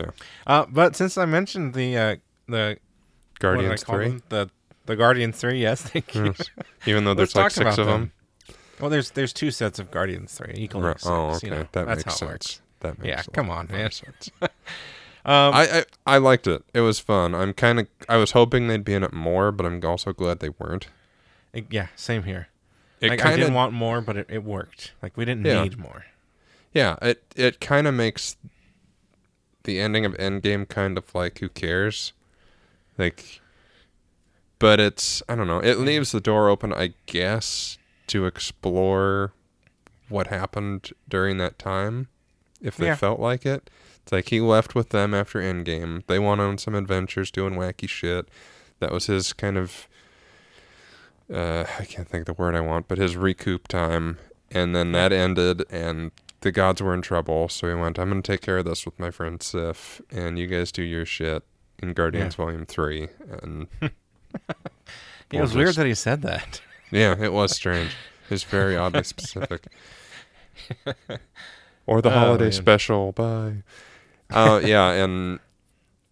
Speaker 1: Yeah.
Speaker 2: Uh, but since I mentioned the uh, the
Speaker 1: Guardians
Speaker 2: what did I call
Speaker 1: three.
Speaker 2: them? the the Guardians three, yes, thank you.
Speaker 1: Yes. Even though there's like six of them.
Speaker 2: them. Well, there's there's two sets of Guardians three, equal
Speaker 1: Right.
Speaker 2: six,
Speaker 1: Oh, okay.
Speaker 2: you know,
Speaker 1: that
Speaker 2: that's
Speaker 1: makes
Speaker 2: how it
Speaker 1: sense.
Speaker 2: works.
Speaker 1: That makes sense. Yeah,
Speaker 2: come on, man.
Speaker 1: sense.
Speaker 2: Um,
Speaker 1: I, I I liked it. It was fun. I'm kind of. I was hoping they'd be in it more, but I'm also glad they weren't.
Speaker 2: it- yeah, same here.
Speaker 1: It
Speaker 2: like, I didn't want more, but it, it worked. Like we didn't
Speaker 1: Yeah.
Speaker 2: need more.
Speaker 1: Yeah. It it kind of makes the ending of Endgame kind of like who cares, like. But it's I don't know. It leaves the door open, I guess, to explore what happened during that time, if they
Speaker 2: Yeah.
Speaker 1: felt like it. It's like he left with them after Endgame. They went on some adventures doing wacky shit. That was his kind of uh, I can't think the word I want, but his recoup time. And then that ended and the gods were in trouble, so he went, I'm gonna take care of this with my friend Sif, and you guys do your shit in Guardians Volume Three. And
Speaker 2: It
Speaker 1: We'll
Speaker 2: was weird that he said that.
Speaker 1: yeah, it was strange. It's very oddly specific. Or the
Speaker 2: Oh,
Speaker 1: holiday
Speaker 2: man.
Speaker 1: special. Bye. Uh, yeah, and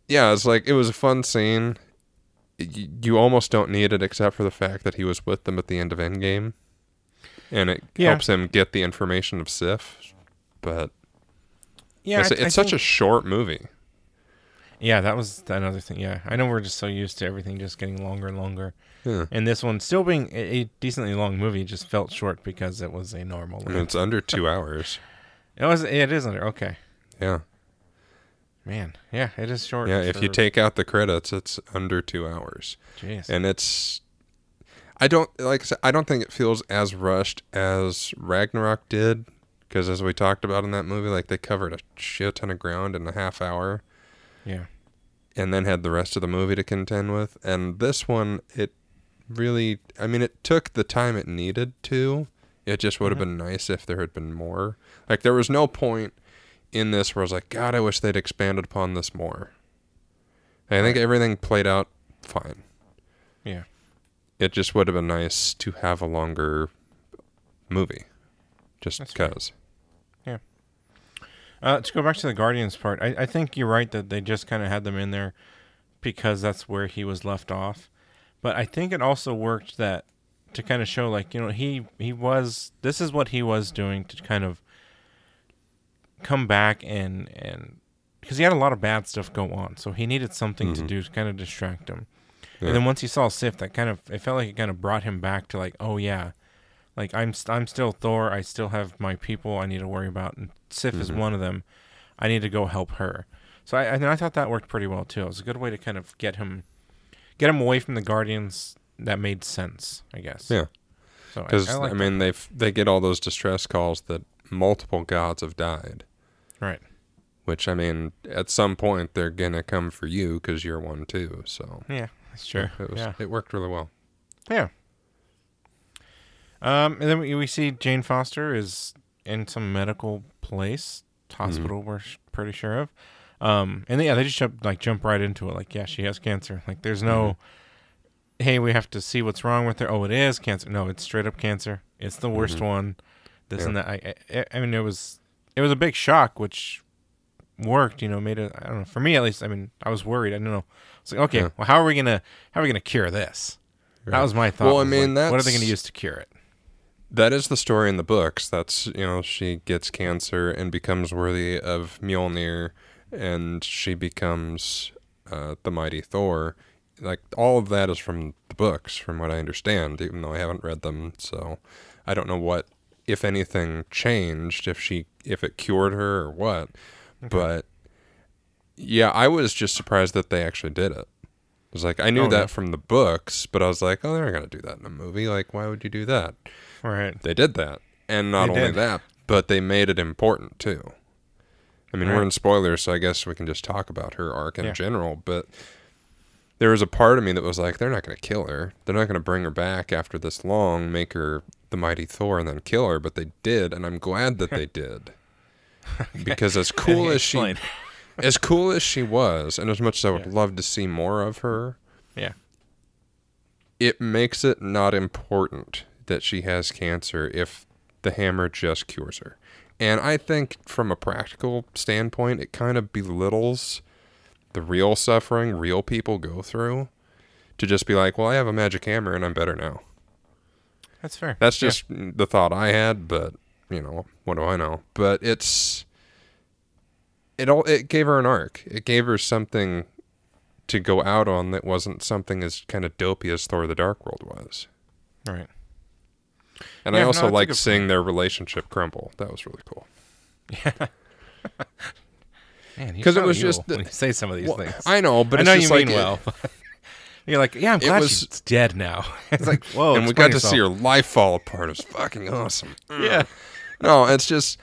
Speaker 1: yeah, it's like it was a fun scene. You almost don't need it except for the fact that he was with them at the end of Endgame, and it
Speaker 2: Yeah.
Speaker 1: helps him get the information of Sif. But
Speaker 2: Yeah,
Speaker 1: it's,
Speaker 2: I- I
Speaker 1: it's such a short movie.
Speaker 2: yeah. That was another thing. Yeah, I know we're just so used to everything just getting longer and longer,
Speaker 1: Yeah.
Speaker 2: and this one still being a, a decently long movie just felt short because it was a normal.
Speaker 1: I
Speaker 2: length.
Speaker 1: it's under two hours.
Speaker 2: It was. It is under. Okay,
Speaker 1: Yeah,
Speaker 2: man. Yeah, it is short.
Speaker 1: yeah. If you take out the credits, it's under two hours.
Speaker 2: jeez.
Speaker 1: and it's I don't like I said, I don't think it feels as rushed as Ragnarok did because as we talked about in that movie like they covered a shit ton of ground in a half hour.
Speaker 2: Yeah,
Speaker 1: and then had the rest of the movie to contend with. And this one it really I mean it took the time it needed to. It just would have mm-hmm. been nice if there had been more. Like there was no point in this where I was like god I wish they'd expanded upon this more. I think everything played out fine.
Speaker 2: Yeah.
Speaker 1: it just would have been nice to have a longer movie. Just because
Speaker 2: Uh, to go back to the Guardians part, I, I think you're right that they just kind of had them in there because that's where he was left off. But I think it also worked that to kind of show like you know he he was this is what he was doing to kind of come back and and because he had a lot of bad stuff go on, so he needed something to
Speaker 1: Mhm.
Speaker 2: do to kind of distract him.
Speaker 1: Yeah.
Speaker 2: And then once he saw Sif, that kind of it felt like it kind of brought him back to like, oh yeah, like I'm st- I'm still Thor. I still have my people I need to worry about, and Sif is
Speaker 1: Mhm.
Speaker 2: one of them. I need to go help her. So I and I thought that worked pretty well too. It was a good way to kind of get him get him away from the Guardians. That made sense, I guess.
Speaker 1: Yeah.
Speaker 2: So
Speaker 1: Because
Speaker 2: I, I,
Speaker 1: mean, they they get all those distress calls that multiple gods have died.
Speaker 2: right.
Speaker 1: Which I mean, at some point they're gonna come for you because you're one too. So
Speaker 2: Yeah, that's true.
Speaker 1: it was
Speaker 2: yeah.
Speaker 1: it worked really well.
Speaker 2: Yeah. Um, and then we, we see Jane Foster is in some medical place, hospital. We're sh- pretty sure of. Um, and yeah, they just jump like jump right into it. Like, yeah, she has cancer. Like, there's no, hey, we have to see what's wrong with her. Oh, it is cancer. No, it's straight up cancer. It's the worst
Speaker 1: Mhm.
Speaker 2: one. This
Speaker 1: Yeah.
Speaker 2: and that. I, I, I mean, it was, it was a big shock, which worked. You know, made it. I don't know. For me, at least. I mean, I was worried. I don't know. It's like, okay,
Speaker 1: Yeah.
Speaker 2: well, how are we gonna, how are we gonna cure this? That was my thought.
Speaker 1: Well, I mean,
Speaker 2: like, what are they going to use to cure it?
Speaker 1: That is the story in the books. That's you know she gets cancer and becomes worthy of Mjolnir, and she becomes uh, the mighty Thor. Like all of that is from the books, from what I understand. Even though I haven't read them, so I don't know what, if anything, changed. If she, if it cured her or what. But yeah, I was just surprised that they actually did it. I was like, I knew
Speaker 2: Oh,
Speaker 1: that
Speaker 2: yeah.
Speaker 1: from the books, but I was like, oh, they're not gonna do that in a movie. Like, why would you do that?
Speaker 2: Right.
Speaker 1: They did that. And not
Speaker 2: They
Speaker 1: only
Speaker 2: did.
Speaker 1: that, but they made it important too. I mean, we're in spoilers, so I guess we can just talk about her arc in
Speaker 2: Yeah.
Speaker 1: general, but there was a part of me that was like, they're not going to kill her. They're not going to bring her back after this long, make her the mighty Thor and then kill her, but they did, and I'm glad that they did. Because as cool as she as cool as she was, and as much as I would
Speaker 2: Yeah.
Speaker 1: love to see more of her,
Speaker 2: Yeah.
Speaker 1: it makes it not important that she has cancer if the hammer just cures her. And I think from a practical standpoint, it kind of belittles the real suffering real people go through to just be like, well, I have a magic hammer and I'm better now.
Speaker 2: That's fair.
Speaker 1: That's
Speaker 2: Yeah.
Speaker 1: just the thought I had, but you know, what do I know? But it's it all it gave her an arc. It gave her something to go out on that wasn't something as kind of dopey as Thor: The Dark World was.
Speaker 2: right.
Speaker 1: And
Speaker 2: Yeah,
Speaker 1: I also
Speaker 2: a
Speaker 1: liked seeing their relationship crumble. That was really cool.
Speaker 2: Man, you
Speaker 1: 'Cause it was just the-
Speaker 2: when you say some of these
Speaker 1: Well,
Speaker 2: things.
Speaker 1: I know, but
Speaker 2: I
Speaker 1: it's
Speaker 2: know you mean
Speaker 1: like
Speaker 2: well. You're like, yeah, I'm
Speaker 1: It
Speaker 2: glad
Speaker 1: was-
Speaker 2: she's dead now. it's like, whoa.
Speaker 1: and we got to see her life fall apart. It was fucking awesome.
Speaker 2: Yeah. Mm.
Speaker 1: No, it's just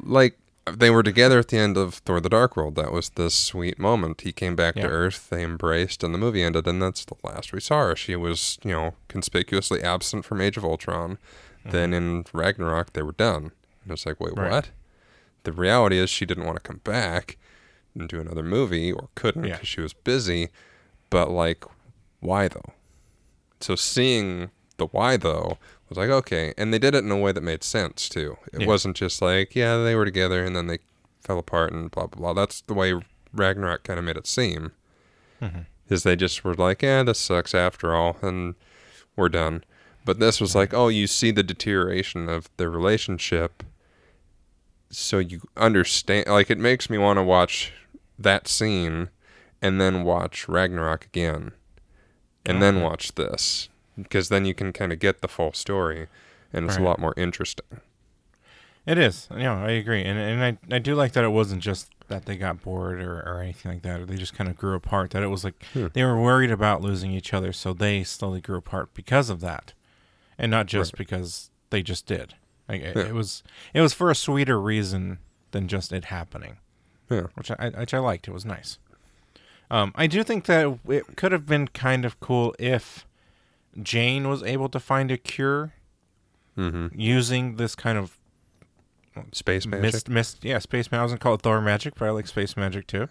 Speaker 1: like they were together at the end of Thor: The Dark World. That was the sweet moment. He came back
Speaker 2: Yeah.
Speaker 1: to Earth. They embraced, and the movie ended. And that's the last we saw her. She was, you know, conspicuously absent from Age of Ultron. Then in Ragnarok, they were done. And it's like, wait,
Speaker 2: Mm-hmm. Right.
Speaker 1: what? The reality is, she didn't want to come back and do another movie, or couldn't
Speaker 2: Yeah.
Speaker 1: because she was busy. But like, why though? So seeing the why though was like okay, and they did it in a way that made sense too. It
Speaker 2: Yeah.
Speaker 1: wasn't just like yeah they were together and then they fell apart and blah blah blah. That's the way Ragnarok kind of made it seem.
Speaker 2: Mhm.
Speaker 1: Is they just were like yeah this sucks after all and we're done. But this was like oh you see the deterioration of their relationship, so you understand. Like it makes me want to watch that scene and then watch Ragnarok again and then watch this because then you can kind of get the full story and it's
Speaker 2: Right.
Speaker 1: a lot more interesting.
Speaker 2: It is. Yeah, I agree. And and I, I do like that it wasn't just that they got bored or, or anything like that. Or they just kind of grew apart. That it was like
Speaker 1: Hmm.
Speaker 2: they were worried about losing each other, so they slowly grew apart because of that, and not just
Speaker 1: Right.
Speaker 2: because they just did. Like it,
Speaker 1: Yeah.
Speaker 2: it was it was for a sweeter reason than just it happening.
Speaker 1: Yeah.
Speaker 2: which I which I liked. It was nice. Um, I do think that it could have been kind of cool if Jane was able to find a cure
Speaker 1: Mm-hmm.
Speaker 2: using this kind of
Speaker 1: Space magic.
Speaker 2: mist, mist, yeah, space magic. I was gonna call it Thor magic, but I like space magic too.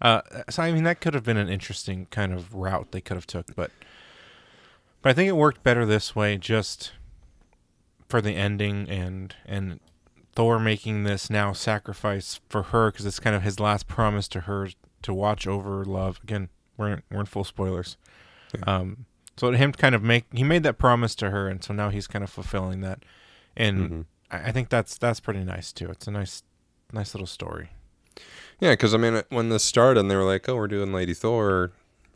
Speaker 2: Uh, so I mean, that could have been an interesting kind of route they could have took, but but I think it worked better this way, just for the ending and and Thor making this now sacrifice for her because it's kind of his last promise to her to watch over love. Again, we're in, we're in full spoilers.
Speaker 1: Yeah.
Speaker 2: Um, So him kind of make he made that promise to her, and so now he's kind of fulfilling that, and
Speaker 1: Mhm.
Speaker 2: I, I think that's that's pretty nice too. It's a nice nice little story.
Speaker 1: Yeah, because I mean, when this started, and they were like, "Oh, we're doing Lady Thor."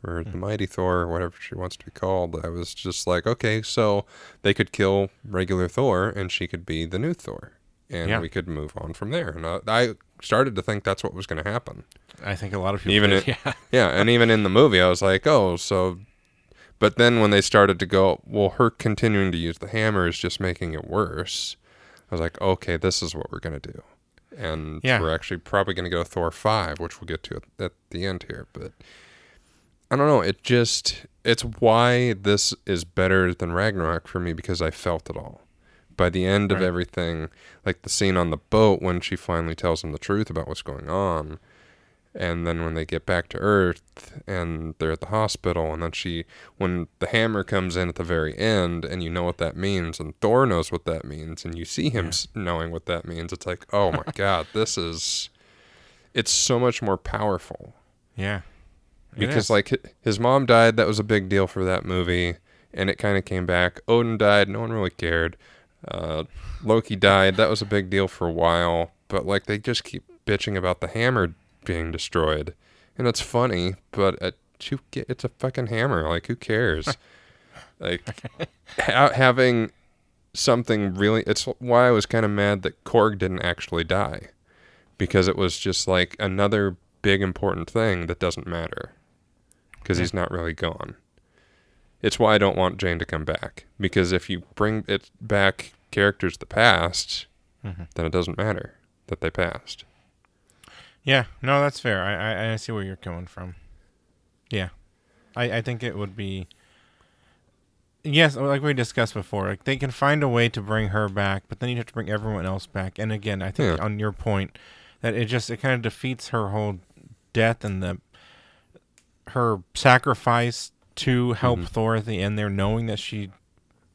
Speaker 1: Or the
Speaker 2: Mhm.
Speaker 1: Mighty Thor, or whatever she wants to be called. I was just like, okay, so they could kill regular Thor, and she could be the new Thor, and
Speaker 2: Yeah.
Speaker 1: we could move on from there. And I, I started to think that's what was going to happen.
Speaker 2: I think a lot of people
Speaker 1: Even
Speaker 2: did,
Speaker 1: it-
Speaker 2: yeah.
Speaker 1: Yeah, and even in the movie, I was like, oh, so. But then when they started to go, well, her continuing to use the hammer is just making it worse. I was like, okay, this is what we're gonna do, and
Speaker 2: Yeah.
Speaker 1: we're actually probably gonna go Thor five, which we'll get to at, at the end here. But I don't know. It just it's why this is better than Ragnarok for me because I felt it all. By the end of everything, like the scene on the boat when she finally tells him the truth about what's going on, and then when they get back to Earth and they're at the hospital, and then she, when the hammer comes in at the very end, and you know what that means, and Thor knows what that means, and you see him
Speaker 2: Yeah.
Speaker 1: knowing what that means, it's like, oh my god, this is, it's so much more powerful
Speaker 2: Yeah.
Speaker 1: Because
Speaker 2: is.
Speaker 1: like his mom died, that was a big deal for that movie, and it kind of came back. Odin died, no one really cared. Uh, Loki died, that was a big deal for a while, but like they just keep bitching about the hammer being destroyed, and it's funny, but it, it's a fucking hammer. Like who cares? like ha- having something really. It's why I was kind of mad that Korg didn't actually die, because it was just like another big important thing that doesn't matter because
Speaker 2: Yeah.
Speaker 1: he's not really gone. It's why I don't want Jane to come back because if you bring it back characters of the past,
Speaker 2: Mhm.
Speaker 1: then it doesn't matter that they passed.
Speaker 2: Yeah, no, that's fair. I, I I see where you're coming from. Yeah, I I think it would be. Yes, like we discussed before, like they can find a way to bring her back, but then you have to bring everyone else back. And again, I think
Speaker 1: Yeah.
Speaker 2: on your point that it just it kind of defeats her whole death and the her sacrifice to help
Speaker 1: Mhm.
Speaker 2: Thor at the end there, knowing that she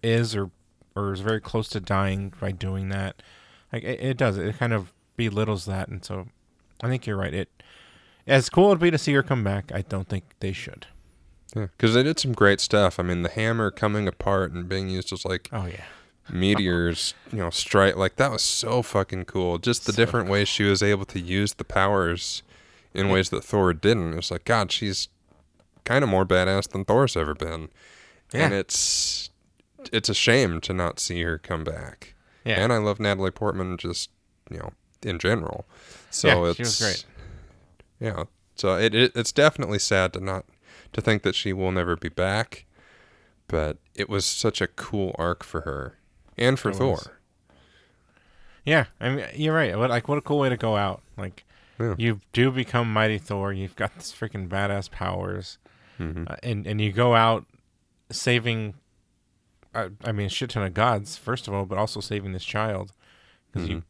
Speaker 2: is or or is very close to dying by doing that. Like it, it does, it kind of belittles that, and so I think you're right. It as cool it'd be to see her come back. I don't think they should.
Speaker 1: Yeah, because they did some great stuff. I mean, the hammer coming apart and being used as like
Speaker 2: Oh yeah,
Speaker 1: meteors, you know, strike like that was so fucking cool. Just the
Speaker 2: So
Speaker 1: different ways she was able to use the powers in ways that Thor didn't. It was like, God, she's kind of more badass than Thor's ever been.
Speaker 2: Yeah.
Speaker 1: And it's it's a shame to not see her come back.
Speaker 2: yeah,
Speaker 1: And I love Natalie Portman just, you know, in general. So
Speaker 2: Yeah,
Speaker 1: it's
Speaker 2: she was great.
Speaker 1: Yeah. So it, it it's definitely sad to not to think that she will never be back. But it was such a cool arc for her. And for
Speaker 2: It
Speaker 1: Thor.
Speaker 2: was. yeah. I mean, you're right. What like what a cool way to go out. Like
Speaker 1: Yeah.
Speaker 2: you do become mighty Thor. You've got this freaking badass powers,
Speaker 1: hmm
Speaker 2: uh, and and you go out saving. Uh, I mean, a shit ton of gods first of all, but also saving this child because you y-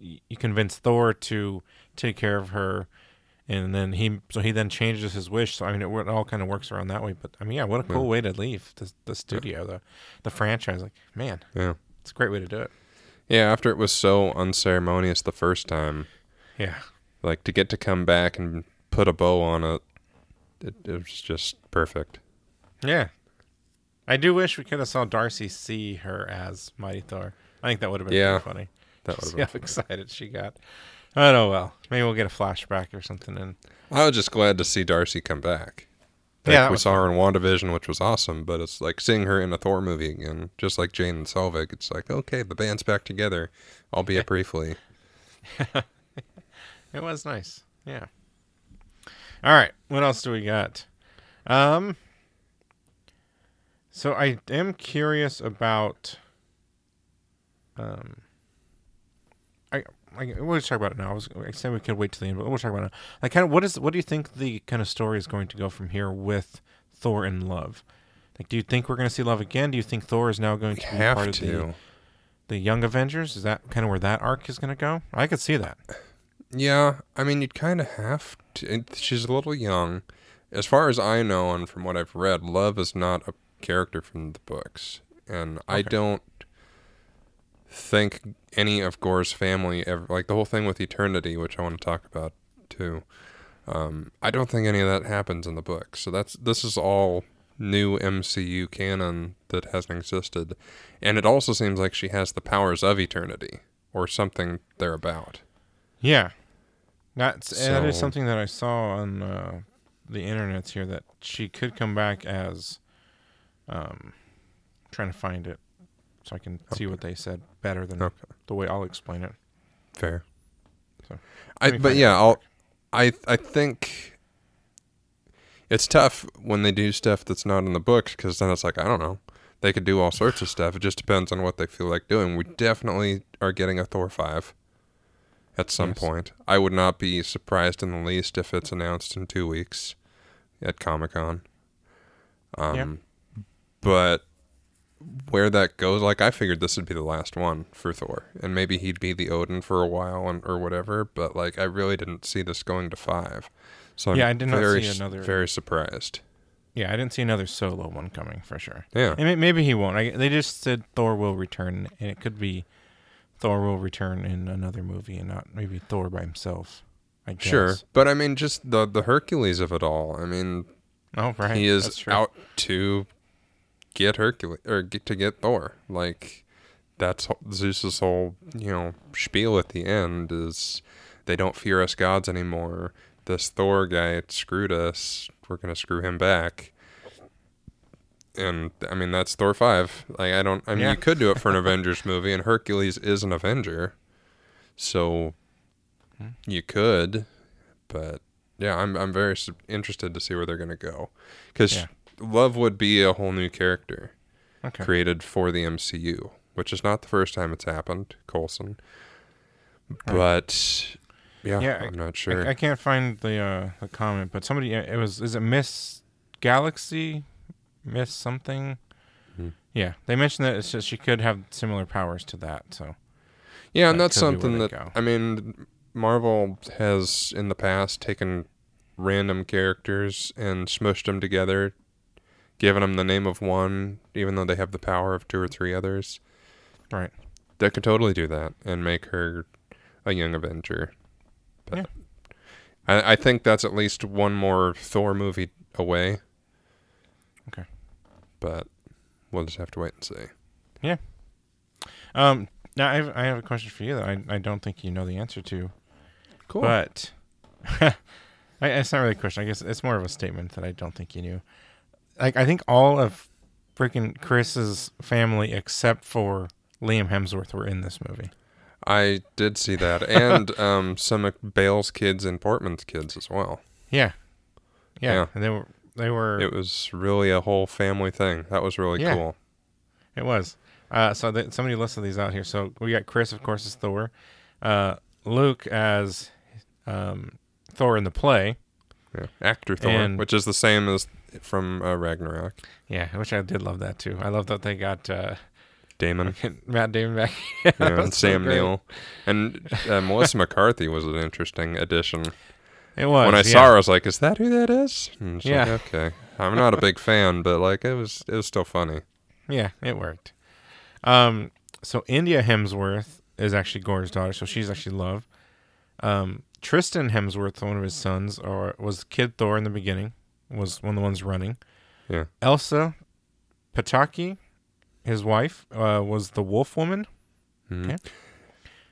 Speaker 2: you convince Thor to take care of her, and then he so he then changes his wish. So I mean, it, it all kind of works around that way. But I mean, yeah, what a cool
Speaker 1: Yeah.
Speaker 2: way to leave the the studio, the the franchise. Like, man,
Speaker 1: Yeah.
Speaker 2: it's a great way to do it.
Speaker 1: Yeah, after it was so unceremonious the first time,
Speaker 2: Yeah,
Speaker 1: like to get to come back and put a bow on it, it, it was just perfect.
Speaker 2: yeah. I do wish we could have saw Darcy see her as Mighty Thor. I think that would have been
Speaker 1: Yeah,
Speaker 2: pretty funny.
Speaker 1: That would
Speaker 2: how excited she got. I don't know. Well, maybe we'll get a flashback or something. And
Speaker 1: I was just glad to see Darcy come back.
Speaker 2: Yeah,
Speaker 1: Like,
Speaker 2: that
Speaker 1: we saw her in WandaVision, which was awesome, but it's like seeing her in a Thor movie again, just like Jane and Selvig. It's like, okay, the band's back together, albeit briefly.
Speaker 2: it was nice. Yeah. All right. What else do we got? Um. So I am curious about. Um. I we'll just talk about it now. I was I said we could wait till the end, but we'll talk about it. Now. Like, kind of, what is what do you think the kind of story is going to go from here with Thor and Love? Like, do you think we're going to see Love again? Do you think Thor is now going
Speaker 1: We
Speaker 2: to be
Speaker 1: have
Speaker 2: part of the the Young Avengers? Is that kind of where that arc is going to go? I could see that.
Speaker 1: Yeah, I mean, you'd kind of have to. She's a little young. As far as I know, and from what I've read, Love is not a character from the books. And I don't think any of Gorr's family ever, like the whole thing with Eternity, which I want to talk about too. Um, I don't think any of that happens in the book. So that's this is all new MCU canon that hasn't existed. And it also seems like she has the powers of eternity or something thereabout.
Speaker 2: Yeah, that's that is something that I saw on uh, the internet here that she could come back as. Um, trying to find it so I can see what they said better than
Speaker 1: Okay.
Speaker 2: the way I'll explain it.
Speaker 1: Fair.
Speaker 2: So,
Speaker 1: I but yeah, I'll. I I think it's tough when they do stuff that's not in the books because then it's like I don't know. They could do all sorts of stuff. It just depends on what they feel like doing. We definitely are getting a Thor five at some
Speaker 2: Yes.
Speaker 1: point. I would not be surprised in the least if it's announced in two weeks at Comic Con. Um, but where that goes, like I figured this would be the last one for Thor, and maybe he'd be the Odin for a while and or whatever. But like I really didn't see this going to five, so I'm
Speaker 2: Yeah, I did not
Speaker 1: very
Speaker 2: see another-
Speaker 1: very surprised.
Speaker 2: Yeah, I didn't see another solo one coming for sure.
Speaker 1: Yeah,
Speaker 2: And maybe he won't. I, they just said Thor will return, and it could be Thor will return in another movie, and not maybe Thor by himself. I guess.
Speaker 1: sure, but I mean, just the the Hercules of it all. I mean,
Speaker 2: Oh right.
Speaker 1: he is out to get Hercules or get to get Thor. Like that's Zeus's whole you know spiel at the end is they don't fear us gods anymore. This Thor guy screwed us. We're gonna screw him back. And I mean that's Thor five. Like I don't. I mean
Speaker 2: Yeah.
Speaker 1: you could do it for an Avengers movie, and Hercules is an Avenger, so
Speaker 2: Hmm.
Speaker 1: you could. But yeah, I'm I'm very interested to see where they're gonna go, because
Speaker 2: Yeah.
Speaker 1: Love would be a whole new character
Speaker 2: Okay.
Speaker 1: created for the MCU, which is not the first time it's happened. Coulson, but yeah,
Speaker 2: Yeah,
Speaker 1: I'm not sure.
Speaker 2: I, I can't find the uh, the comment, but somebody it was is it Miss Galaxy, Miss something.
Speaker 1: Hmm.
Speaker 2: Yeah, they mentioned that it's just she could have similar powers to that. So
Speaker 1: yeah, and that's
Speaker 2: could be where
Speaker 1: something that
Speaker 2: go.
Speaker 1: I mean, Marvel has in the past taken random characters and smushed them together, given them the name of one, even though they have the power of two or three others.
Speaker 2: right,
Speaker 1: They could totally do that and make her a young Avenger. But
Speaker 2: Yeah.
Speaker 1: I, I think that's at least one more Thor movie away.
Speaker 2: Okay.
Speaker 1: But we'll just have to wait and see. Yeah.
Speaker 2: Um, now I have, I have a question for you that I I don't think you know the answer to,
Speaker 1: Cool.
Speaker 2: but I, it's not really a question. I guess it's more of a statement that I don't think you knew. Like I think all of freaking Chris's family except for Liam Hemsworth were in this movie.
Speaker 1: I did see that. And um, some of Bale's kids and Portman's kids as well.
Speaker 2: Yeah. Yeah.
Speaker 1: Yeah.
Speaker 2: And they were they were
Speaker 1: It was really a whole family thing. That was really
Speaker 2: Yeah.
Speaker 1: cool.
Speaker 2: it was. Uh so th- somebody listed these out here. So we got Chris of course as Thor. Uh Luke as um Thor in the play.
Speaker 1: Yeah. Actor Thor,
Speaker 2: And-
Speaker 1: which is the same as from uh, Ragnarok.
Speaker 2: Yeah, which I did love that too. I love that they got uh
Speaker 1: Damon.
Speaker 2: Matt Damon back.
Speaker 1: Yeah, and
Speaker 2: so
Speaker 1: Sam
Speaker 2: great.
Speaker 1: Neill. And uh, Melissa McCarthy was an interesting addition.
Speaker 2: It was.
Speaker 1: when I
Speaker 2: yeah.
Speaker 1: saw her, I was like, "Is that who that is?" And
Speaker 2: Yeah.
Speaker 1: like, okay. I'm not a big fan, but like it was, it was still funny.
Speaker 2: Yeah, it worked. Um, so India Hemsworth is actually Gorr's daughter, so she's actually love. Um, Tristan Hemsworth, one of his sons, or was Kid Thor in the beginning, was one of the ones running.
Speaker 1: Yeah.
Speaker 2: Elsa Pataky, his wife, uh, was the Wolf Woman.
Speaker 1: Mhm.
Speaker 2: Okay.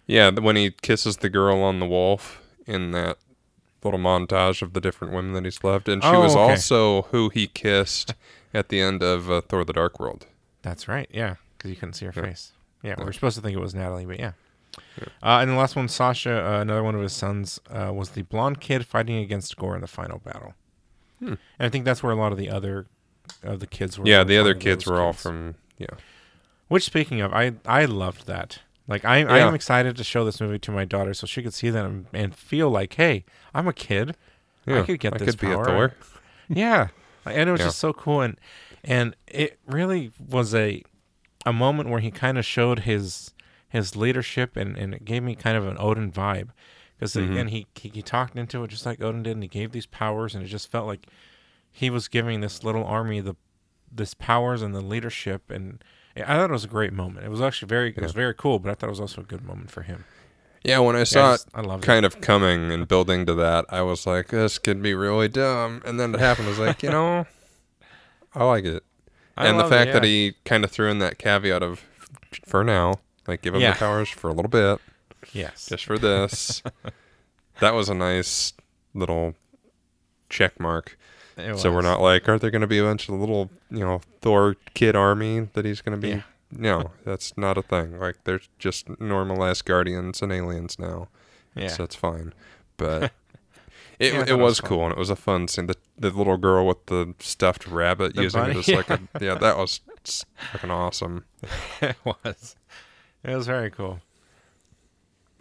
Speaker 1: Yeah, when he kisses the girl on the wolf in that little montage of the different women that he's loved, and she
Speaker 2: Oh,
Speaker 1: was
Speaker 2: okay.
Speaker 1: also who he kissed at the end of uh, Thor: The Dark World.
Speaker 2: That's right. Yeah, because you couldn't see her
Speaker 1: Yeah.
Speaker 2: face. Yeah, we are supposed to think it was Natalie, but yeah.
Speaker 1: Yeah.
Speaker 2: Uh, and the last one, Sasha, uh, another one of his sons, uh, was the blonde kid fighting against Gorr in the final battle.
Speaker 1: Hmm.
Speaker 2: And I think that's where a lot of the other of the kids were.
Speaker 1: Yeah, the other kids were all from yeah.
Speaker 2: Which, speaking of, I I loved that. Like I I am excited to show this movie to my daughter so she could see that and, and feel like, hey, I'm a kid.
Speaker 1: Yeah, I
Speaker 2: could get
Speaker 1: I
Speaker 2: this
Speaker 1: could be a
Speaker 2: power.
Speaker 1: Thor.
Speaker 2: Yeah, and it was
Speaker 1: Yeah.
Speaker 2: just so cool, and and it really was a a moment where he kind of showed his his leadership, and and it gave me kind of an Odin vibe, because
Speaker 1: Mhm.
Speaker 2: again he, he he talked into it just like Odin did, and he gave these powers, and it just felt like he was giving this little army the this powers and the leadership, and I thought it was a great moment. It was actually very it was very cool, but I thought it was also a good moment for him.
Speaker 1: Yeah, when I
Speaker 2: Yeah,
Speaker 1: saw
Speaker 2: I,
Speaker 1: it
Speaker 2: I loved it.
Speaker 1: kind of coming and building to that, I was like, this could be really dumb. And then it happened. I was like, you know, I like it.
Speaker 2: I
Speaker 1: and the
Speaker 2: love it,
Speaker 1: fact that he kind of threw in that caveat of for now, like give him
Speaker 2: Yeah.
Speaker 1: the powers for a little bit,
Speaker 2: yes,
Speaker 1: just for this. that was a nice little check mark. So we're not like, are there going to be a bunch of little, you know, Thor kid army that he's going to be?
Speaker 2: Yeah.
Speaker 1: No, that's not a thing. Like, there's just normal ass guardians and aliens now.
Speaker 2: Yeah,
Speaker 1: So it's fine. But it,
Speaker 2: Yeah,
Speaker 1: it
Speaker 2: it
Speaker 1: was
Speaker 2: was
Speaker 1: cool and it was a fun scene. The, the little girl with the stuffed rabbit
Speaker 2: The
Speaker 1: using
Speaker 2: bunny,
Speaker 1: it as like a, yeah, that was fucking awesome.
Speaker 2: it was. It was very cool.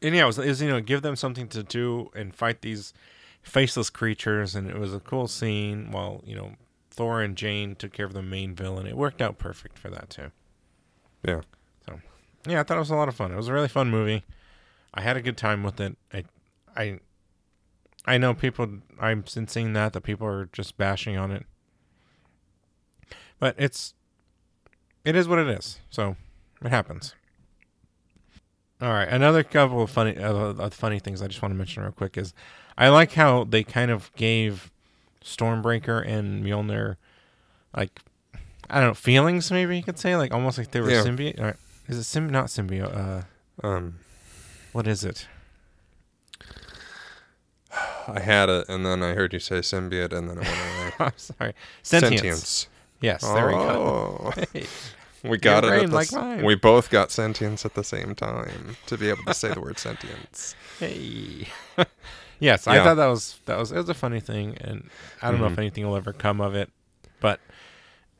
Speaker 2: And yeah, it was, it was you know give them something to do and fight these faceless creatures, and it was a cool scene. While you know Thor and Jane took care of the main villain, it worked out perfect for that too.
Speaker 1: Yeah.
Speaker 2: So yeah, I thought it was a lot of fun. It was a really fun movie. I had a good time with it. I I I know people. I'm been seeing that that people are just bashing on it, but it's it is what it is. So it happens. All right, another couple of funny uh, funny things I just want to mention real quick is I like how they kind of gave Stormbreaker and Mjolnir like I don't know feelings maybe you could say like almost like they were
Speaker 1: Yeah.
Speaker 2: symbiote. Is it symb not symbiote? Uh,
Speaker 1: Um,
Speaker 2: what is it?
Speaker 1: I had it and then I heard you say symbiote and then it went away.
Speaker 2: I'm sorry, sentience. Yes, there we go.
Speaker 1: We got it.
Speaker 2: brain
Speaker 1: At the,
Speaker 2: like
Speaker 1: s- we both got sentience at the same time to be able to say the word sentience.
Speaker 2: hey. yes, I thought that was that was it was a funny thing, and I don't know if
Speaker 1: Mhm.
Speaker 2: anything will ever come of it, but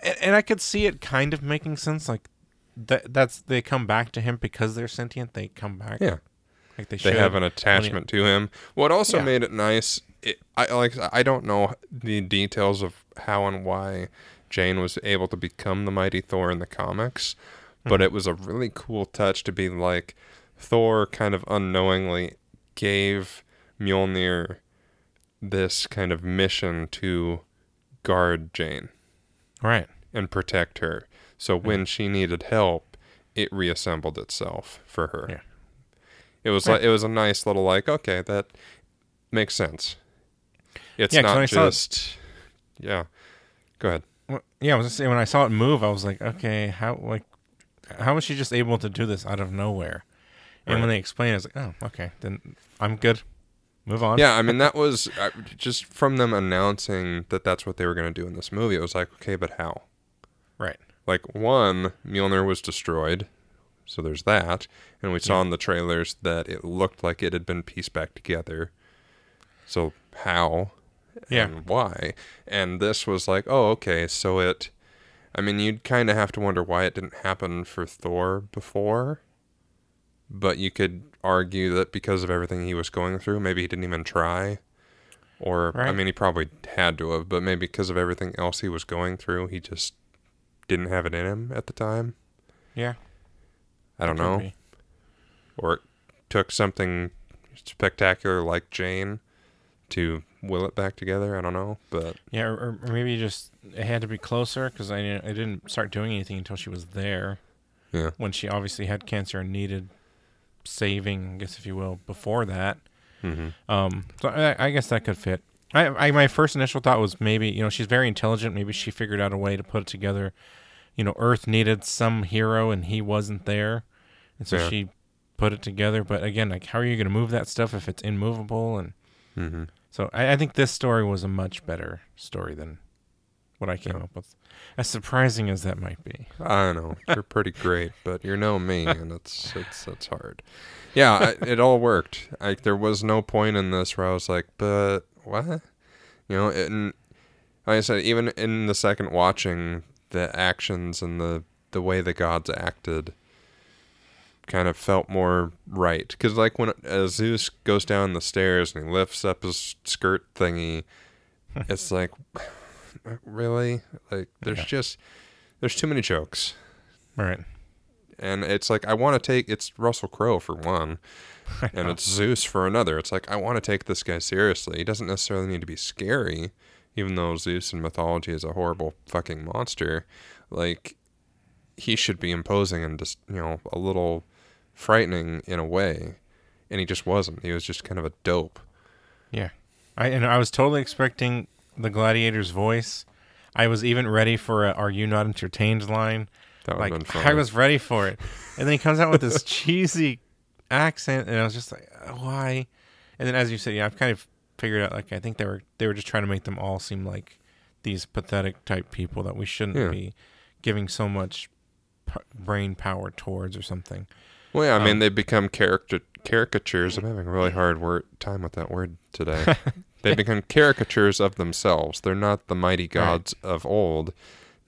Speaker 2: and, and I could see it kind of making sense. Like that that's they come back to him because they're sentient. They come back.
Speaker 1: Yeah.
Speaker 2: like they
Speaker 1: They have an attachment to him. What also
Speaker 2: Yeah.
Speaker 1: made it nice, it, I like. I don't know the details of how and why Jane was able to become the mighty Thor in the comics, but
Speaker 2: Mm-hmm.
Speaker 1: it was a really cool touch to be like Thor kind of unknowingly gave Mjolnir this kind of mission to guard Jane
Speaker 2: right.
Speaker 1: and protect her. So when she needed help, it reassembled itself for her.
Speaker 2: Yeah.
Speaker 1: It was
Speaker 2: Right.
Speaker 1: like it was a nice little like okay that makes sense. It's
Speaker 2: Yeah, 'cause when I
Speaker 1: not just yeah. Go ahead.
Speaker 2: Yeah, I was just saying when I saw it move, I was like, okay, how like how was she just able to do this out of nowhere? And when they explained, it, I was like, oh, okay, then I'm good. Move on.
Speaker 1: Yeah, I mean that was uh, just from them announcing that that's what they were going to do in this movie. It was like okay, but how?
Speaker 2: Right.
Speaker 1: Like one, Mjolnir was destroyed, so there's that, and we saw
Speaker 2: Yeah.
Speaker 1: in the trailers that it looked like it had been pieced back together. So how?
Speaker 2: Yeah.
Speaker 1: And why? And this was like, oh, okay, so it. I mean, you'd kind of have to wonder why it didn't happen for Thor before, but you could argue that because of everything he was going through, maybe he didn't even try. Or, I mean, he probably had to have, but maybe because of everything else he was going through, he just didn't have it in him at the time.
Speaker 2: Yeah.
Speaker 1: I don't know.
Speaker 2: be.
Speaker 1: Or it took something spectacular like Jane to will it back together. I don't know, but
Speaker 2: Yeah, or, or maybe just it had to be closer because I I didn't start doing anything until she was there.
Speaker 1: Yeah.
Speaker 2: When she obviously had cancer and needed saving, I guess if you will, before that.
Speaker 1: hmm
Speaker 2: Um, so I, I guess that could fit. I, I my first initial thought was maybe you know she's very intelligent. Maybe she figured out a way to put it together. You know, Earth needed some hero and he wasn't there, and so
Speaker 1: Yeah.
Speaker 2: she put it together. But again, like how are you going to move that stuff if it's immovable? And
Speaker 1: hmm
Speaker 2: so I, I think this story was a much better story than what I came
Speaker 1: Yeah.
Speaker 2: up with. As surprising as that might be.
Speaker 1: I don't know you're pretty great, but you know me, and it's it's it's hard. Yeah, I, it all worked. Like there was no point in this where I was like, but what? You know, and like I said, even in the second watching, the actions and the the way the gods acted kind of felt more right. Because like when uh, Zeus goes down the stairs and he lifts up his skirt thingy, it's like, really? Like there's
Speaker 2: Yeah.
Speaker 1: just there's too many jokes.
Speaker 2: right?
Speaker 1: And it's like I want to take it's Russell Crowe for one, and it's Zeus for another. It's like I want to take this guy seriously. He doesn't necessarily need to be scary, even though Zeus in mythology is a horrible fucking monster. Like he should be imposing and just you know a little frightening in a way, and he just wasn't. He was just kind of a dope.
Speaker 2: Yeah, I and I was totally expecting the gladiator's voice. I was even ready for a "Are you not entertained?" line.
Speaker 1: That would have been
Speaker 2: Like. I was ready for it, and then he comes out with this cheesy accent, and I was just like, "Uh, "Why?" And then, as you said, yeah, I've kind of figured out. Like, I think they were they were just trying to make them all seem like these pathetic type people that we shouldn't
Speaker 1: Yeah.
Speaker 2: be giving so much p- brain power towards, or something.
Speaker 1: Well, yeah, I mean,
Speaker 2: Um,
Speaker 1: they become character caricatures. I'm having a really hard word time with that word today. They've become caricatures of themselves. They're not the mighty gods of old.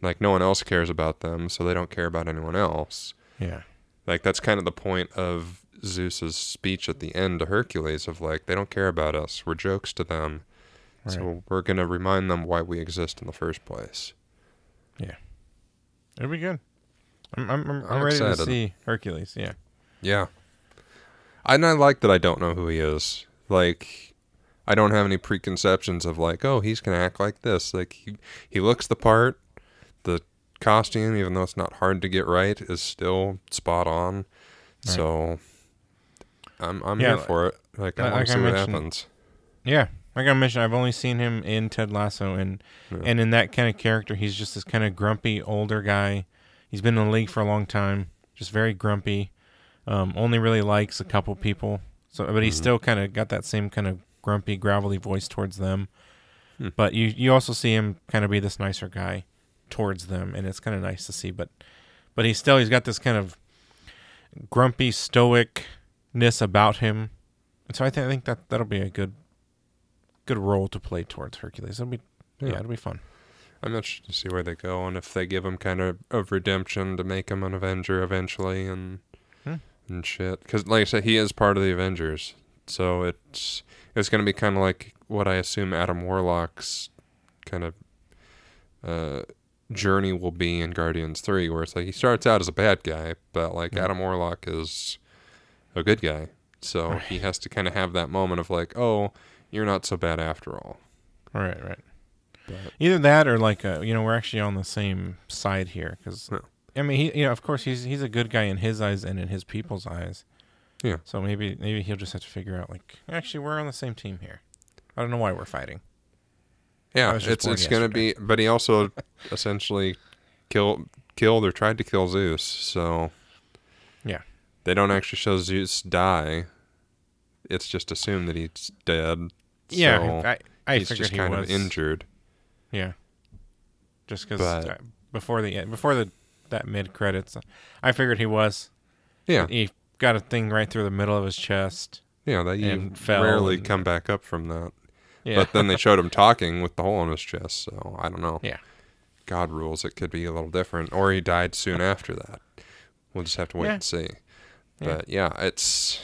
Speaker 1: Like no one else cares about them, so they don't care about anyone else.
Speaker 2: Yeah,
Speaker 1: Like that's kind of the point of Zeus's speech at the end to Hercules of like they don't care about us. We're jokes to them. So we're going to remind them why we exist in the first place. Yeah.
Speaker 2: It'll be good. I'm I'm, I'm, I'm
Speaker 1: I'm
Speaker 2: ready to see Hercules. Yeah,
Speaker 1: Yeah. And I like that I don't know who he is. Like, I don't have any preconceptions of like, oh, he's gonna act like this. Like he he looks the part. The costume, even though it's not hard to get right, is still spot on. So I'm I'm
Speaker 2: Yeah,
Speaker 1: here for it. Like I want to see what happens.
Speaker 2: yeah. Like I mentioned, I've only seen him in Ted Lasso, and
Speaker 1: Yeah.
Speaker 2: and in that kind of character, he's just this kind of grumpy older guy. He's been in the league for a long time, just very grumpy. Um, only really likes a couple people. So, but he's
Speaker 1: Mhm.
Speaker 2: still kind of got that same kind of grumpy, gravelly voice towards them.
Speaker 1: Hmm.
Speaker 2: But you you also see him kind of be this nicer guy towards them, and it's kind of nice to see. But but he's still he's got this kind of grumpy stoicness about him, and so I think I think that that'll be a good good role to play towards Hercules. It'll be yeah,
Speaker 1: Yeah.
Speaker 2: it'll be fun.
Speaker 1: I'm interested to see where they go and if they give him kind of of redemption to make him an Avenger eventually and. And shit. Because like I said, he is part of the Avengers, so it's it's gonna be kind of like what I assume Adam Warlock's kind of uh, journey will be in Guardians Three, where it's like he starts out as a bad guy, but like
Speaker 2: Yeah.
Speaker 1: Adam Warlock is a good guy, so
Speaker 2: Right.
Speaker 1: he has to kind of have that moment of like, oh, you're not so bad after all.
Speaker 2: Right, right.
Speaker 1: But
Speaker 2: Either that or like uh, you know we're actually on the same side here because. I mean he you know of course he's he's a good guy in his eyes and in his people's eyes.
Speaker 1: Yeah.
Speaker 2: So maybe maybe he'll just have to figure out like actually we're on the same team here. I don't know why we're fighting.
Speaker 1: Yeah, it's it's gonna be, but he also essentially killed killed or tried to kill Zeus. So
Speaker 2: Yeah.
Speaker 1: they don't actually show Zeus die. It's just assumed that he's dead.
Speaker 2: Yeah,
Speaker 1: so
Speaker 2: I I
Speaker 1: he's just
Speaker 2: he
Speaker 1: kind
Speaker 2: was
Speaker 1: of injured.
Speaker 2: Yeah. Just because before the before the that mid credits, I figured he was.
Speaker 1: Yeah,
Speaker 2: He got a thing right through the middle of his chest.
Speaker 1: yeah, that you rarely
Speaker 2: and-
Speaker 1: come back up from that.
Speaker 2: Yeah.
Speaker 1: But then they showed him talking with the hole in his chest. So I don't know.
Speaker 2: Yeah.
Speaker 1: God rules. It could be a little different, or he died soon after that. We'll just have to wait
Speaker 2: Yeah.
Speaker 1: and see. But yeah, it's.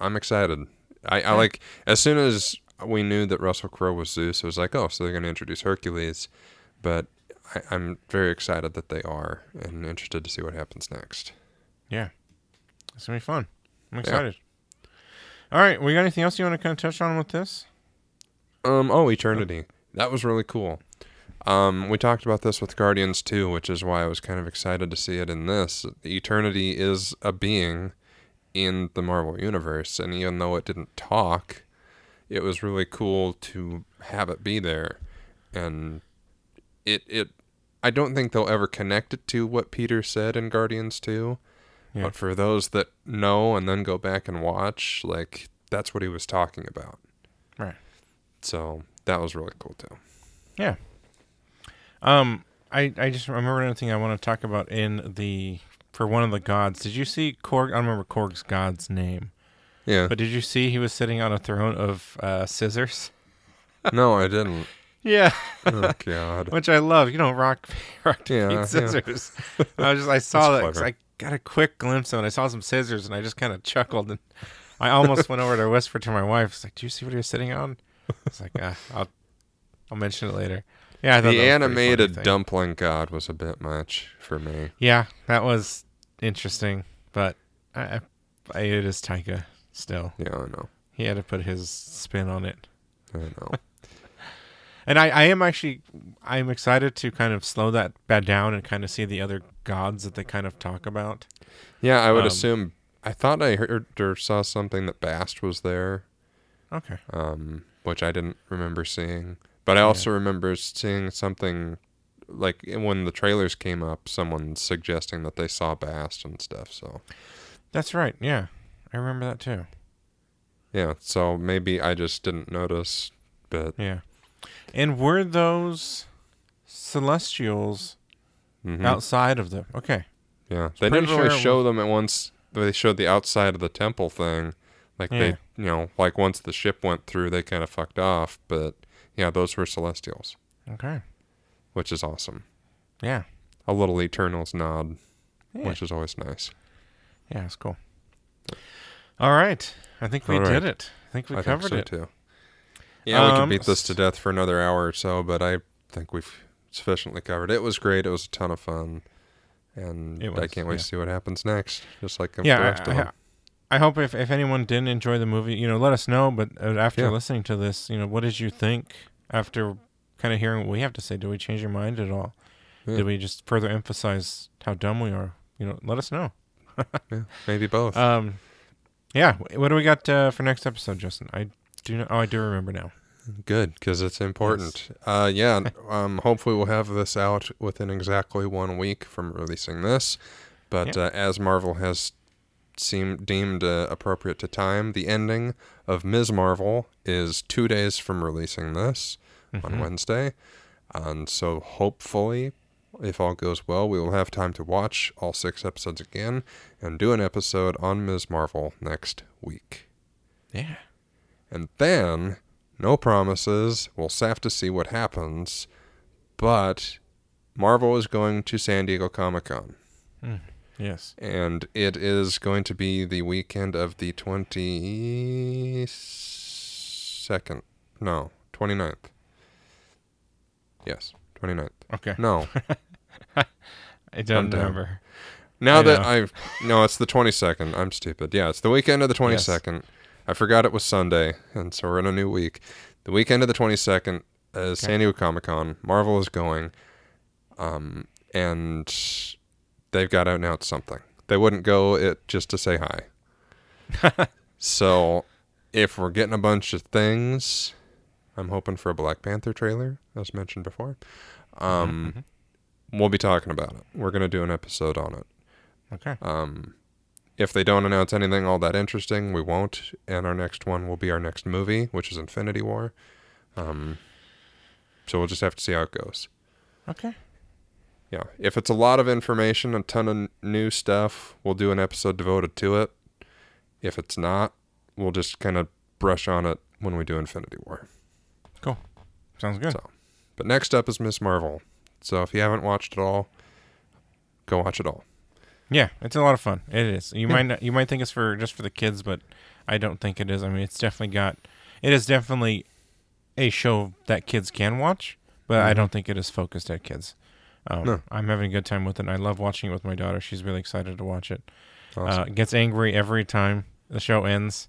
Speaker 1: I'm excited. I, I like as soon as we knew that Russell Crowe was Zeus, it was like, oh, so they're going to introduce Hercules. But I, I'm very excited that they are, and interested to see what happens next.
Speaker 2: Yeah. It's gonna be fun. I'm excited. All right, we got anything else you want to kind of touch on with this?
Speaker 1: Um. Oh, Eternity. That was really cool. Um, we talked about this with Guardians too, which is why I was kind of excited to see it in this. Eternity is a being in the Marvel Universe, and even though it didn't talk, it was really cool to have it be there. And it it I don't think they'll ever connect it to what Peter said in Guardians 2.
Speaker 2: Yeah.
Speaker 1: But for those that know and then go back and watch, like that's what he was talking about.
Speaker 2: Right.
Speaker 1: So that was really cool too. Yeah.
Speaker 2: Um, I I just remember another thing I want to talk about in the for one of the gods. Did you see Korg? I don't remember Korg's god's name,
Speaker 1: Yeah.
Speaker 2: but did you see he was sitting on a throne of uh, scissors?
Speaker 1: no, I didn't.
Speaker 2: Yeah,
Speaker 1: Oh god.
Speaker 2: which I love. You know, rock, rock,
Speaker 1: Yeah,
Speaker 2: paper,
Speaker 1: yeah.
Speaker 2: scissors. I was just I saw
Speaker 1: That's
Speaker 2: that. I got a quick glimpse of it. I saw some scissors and I just kind of chuckled and I almost went over to whisper to my wife. It's like, "Do you see what you're sitting on?" It's like, uh, "I'll, I'll mention it later." Yeah, I thought that was
Speaker 1: the
Speaker 2: a pretty funny
Speaker 1: animated dumpling god was a bit much for me.
Speaker 2: Yeah, that was interesting, but I, I, I, it is Taika still.
Speaker 1: Yeah, I know.
Speaker 2: He had to put his spin on it.
Speaker 1: I know.
Speaker 2: And I, I am actually I'm excited to kind of slow that bad down and kind of see the other gods that they kind of talk about.
Speaker 1: Yeah, I would
Speaker 2: Um,
Speaker 1: assume. I thought I heard or saw something that Bast was there,
Speaker 2: Okay.
Speaker 1: um, which I didn't remember seeing. But I also remember seeing something like when the trailers came up, someone suggesting that they saw Bast and stuff. So
Speaker 2: That's right. Yeah, I remember that too.
Speaker 1: yeah, so maybe I just didn't notice, but
Speaker 2: Yeah, and were those celestials
Speaker 1: mhm.
Speaker 2: outside of the? Okay.
Speaker 1: yeah, they didn't really
Speaker 2: sure
Speaker 1: show them at once. They showed the outside of the temple thing, like
Speaker 2: Yeah.
Speaker 1: they, you know, like once the ship went through, they kind of fucked off. But yeah, those were Celestials,
Speaker 2: Okay.
Speaker 1: which is awesome.
Speaker 2: Yeah.
Speaker 1: A little Eternals nod,
Speaker 2: Yeah.
Speaker 1: which is always nice.
Speaker 2: Yeah, it's cool. All right. I think we did it. I think we
Speaker 1: I
Speaker 2: covered
Speaker 1: think so
Speaker 2: it.
Speaker 1: too. Yeah, we
Speaker 2: Um,
Speaker 1: could beat this to death for another hour or so, but I think we've sufficiently covered. It was great. It was a ton of fun, and
Speaker 2: It
Speaker 1: I can't wait
Speaker 2: yeah.
Speaker 1: to see what happens next. Just like the
Speaker 2: Yeah, I. I, I hope if, if anyone didn't enjoy the movie, you know, let us know. But uh, after
Speaker 1: Yeah.
Speaker 2: listening to this, you know, what did you think after kind of hearing what we have to say? Did we change your mind at all?
Speaker 1: Yeah.
Speaker 2: Did we just further emphasize how dumb we are? You know, let us know.
Speaker 1: yeah, maybe both.
Speaker 2: Um, yeah. What do we got uh, for next episode, Justin? I do. Know, oh, I do remember now.
Speaker 1: Good, because it's important. Uh, yeah. Um, hopefully, we'll have this out within exactly one week from releasing this. But
Speaker 2: Yeah.
Speaker 1: uh, as Marvel has seemed deemed uh, appropriate to time, the ending of Ms. Marvel is two days from releasing this on
Speaker 2: Mhm.
Speaker 1: Wednesday, and so hopefully, if all goes well, we will have time to watch all six episodes again and do an episode on Ms. Marvel next week.
Speaker 2: Yeah.
Speaker 1: And then, no promises. We'll have to see what happens. But Marvel is going to San Diego Comic Con.
Speaker 2: Hmm, yes.
Speaker 1: And it is going to be the weekend of the 22nd. No, 29th. Yes, 29th.
Speaker 2: Okay.
Speaker 1: No.
Speaker 2: I don't remember.
Speaker 1: Now
Speaker 2: I
Speaker 1: that
Speaker 2: know.
Speaker 1: I've. No, it's the 22nd. I'm stupid. Yeah, it's the weekend of the 22nd. I forgot it was Sunday, and so we're in a new week. The weekend of the 22nd is San Diego Comic Con. Marvel is going. Um, and they've got to announce something. They wouldn't go it just to say hi. so if we're getting a bunch of things, I'm hoping for a Black Panther trailer, as mentioned before. Um, we'll be talking about it. We're gonna do an episode on it.
Speaker 2: Okay.
Speaker 1: Um, if they don't announce anything all that interesting, we won't. And our next one will be our next movie, which is Infinity War. Um, so we'll just have to see how it goes.
Speaker 2: Okay.
Speaker 1: Yeah. If it's a lot of information, a ton of new stuff, we'll do an episode devoted to it. If it's not, we'll just kind of brush on it when we do Infinity War. Cool.
Speaker 2: Sounds good.
Speaker 1: So- But next up is Miss Marvel. So if you haven't watched it all, go watch it all.
Speaker 2: Yeah, it's a lot of fun. It is. You
Speaker 1: Yeah.
Speaker 2: might not, you might think it's for just for the kids, but I don't think it is. I mean, it's definitely got. It is definitely a show that kids can watch, but I
Speaker 1: Mhm.
Speaker 2: don't think it is focused at kids. Um,
Speaker 1: No.
Speaker 2: I'm having a good time with it. and I love watching it with my daughter. She's really excited to watch it.
Speaker 1: Awesome.
Speaker 2: Uh, gets angry every time the show ends.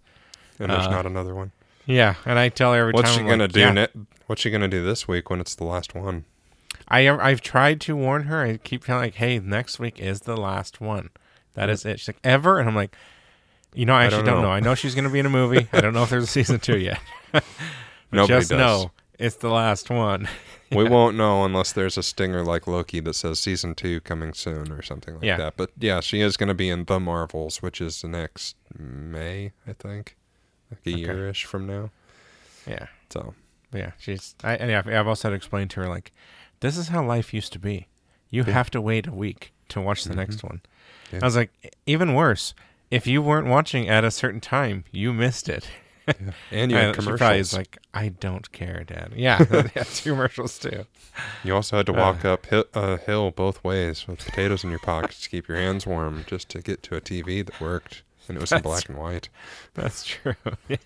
Speaker 1: and there's
Speaker 2: uh,
Speaker 1: not another one.
Speaker 2: Yeah, and I tell her every
Speaker 1: What's
Speaker 2: time.
Speaker 1: she
Speaker 2: I'm
Speaker 1: gonna
Speaker 2: like,
Speaker 1: do?
Speaker 2: yeah.
Speaker 1: Ne- what's she gonna do this week when it's the last one?
Speaker 2: I I've tried to warn her. I keep telling like, "Hey, next week is the last one. That is it." She's like, "Ever?" And I'm like, "You know, I
Speaker 1: I
Speaker 2: actually
Speaker 1: don't know.
Speaker 2: know. I know she's going to be in a movie. I don't know if there's a season two yet.
Speaker 1: Nobody
Speaker 2: just
Speaker 1: does.
Speaker 2: know it's the last one.
Speaker 1: We won't know unless there's a stinger like Loki that says season two coming soon or something like
Speaker 2: Yeah.
Speaker 1: that. But yeah, she is going to be in The Marvels, which is the next May, I think, like a
Speaker 2: Okay.
Speaker 1: year-ish from now.
Speaker 2: Yeah,
Speaker 1: So
Speaker 2: But yeah. She's. I, and yeah, I've also had to explain to her like, this is how life used to be. You
Speaker 1: Yeah.
Speaker 2: have to wait a week to watch the
Speaker 1: Mhm.
Speaker 2: next one.
Speaker 1: Yeah.
Speaker 2: I was like, even worse. If you weren't watching at a certain time, you missed it.
Speaker 1: and you had
Speaker 2: she
Speaker 1: commercials.
Speaker 2: like, I don't care, Dad. Yeah, yeah, two commercials too.
Speaker 1: you also had to
Speaker 2: uh,
Speaker 1: walk up hi- a hill both ways with potatoes in your pockets to keep your hands warm, just to get to a TV that worked, and it was in
Speaker 2: That's
Speaker 1: black and white,
Speaker 2: That's true.
Speaker 1: and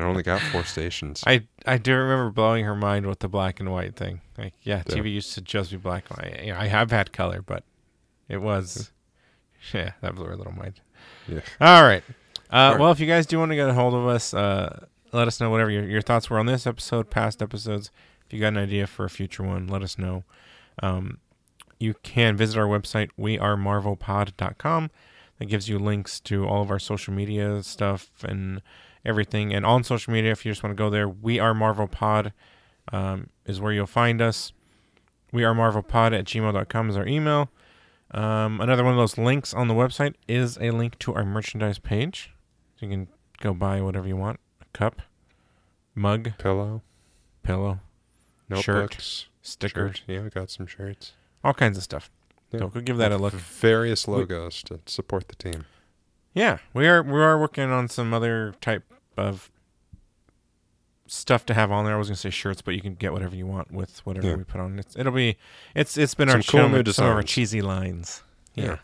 Speaker 1: it only got four stations.
Speaker 2: I I do remember blowing her mind with the black and white thing. Like, yeah,
Speaker 1: Yeah.
Speaker 2: TV used to just be black and white. You know, I have had color, but it was, yeah, that blew her little mind.
Speaker 1: Yeah.
Speaker 2: All right. Uh,
Speaker 1: All right.
Speaker 2: Well, if you guys do want to get a hold of us, uh, let us know whatever your, your thoughts were on this episode, past episodes. If you got an idea for a future one, let us know. Um, you can visit our website, wearemarvelpod.com. That gives you links to all of our social media stuff and everything. And on social media, if you just want to go there, we are Marvel Pod um, is where you'll find us. We are Marvel Pod at gmail.com is our email. Um, another one of those links on the website is a link to our merchandise page. So you can go buy whatever you want a cup, mug,
Speaker 1: Pillow,
Speaker 2: pillow,
Speaker 1: notebooks,
Speaker 2: sticker,
Speaker 1: shirts. Yeah, we got some shirts.
Speaker 2: all kinds of stuff. So go give that a look.
Speaker 1: Various logos to support the team.
Speaker 2: Yeah, we are we are working on some other type of stuff to have on there. I was gonna say shirts, but you can get whatever you want with whatever
Speaker 1: Yeah.
Speaker 2: we put on. It's it'll be it's it's been
Speaker 1: Some
Speaker 2: our
Speaker 1: cool new
Speaker 2: some of our cheesy lines. Yeah.
Speaker 1: Yeah.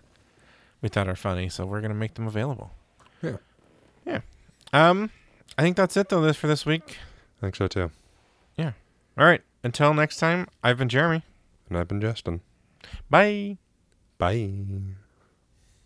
Speaker 2: we thought are funny, so we're gonna make them available.
Speaker 1: Yeah.
Speaker 2: yeah. Um, I think that's it though. This for this week.
Speaker 1: I think so too. Yeah.
Speaker 2: All right. Until next time, I've been Jeremy.
Speaker 1: And I've been Justin.
Speaker 2: Bye.
Speaker 1: Bye.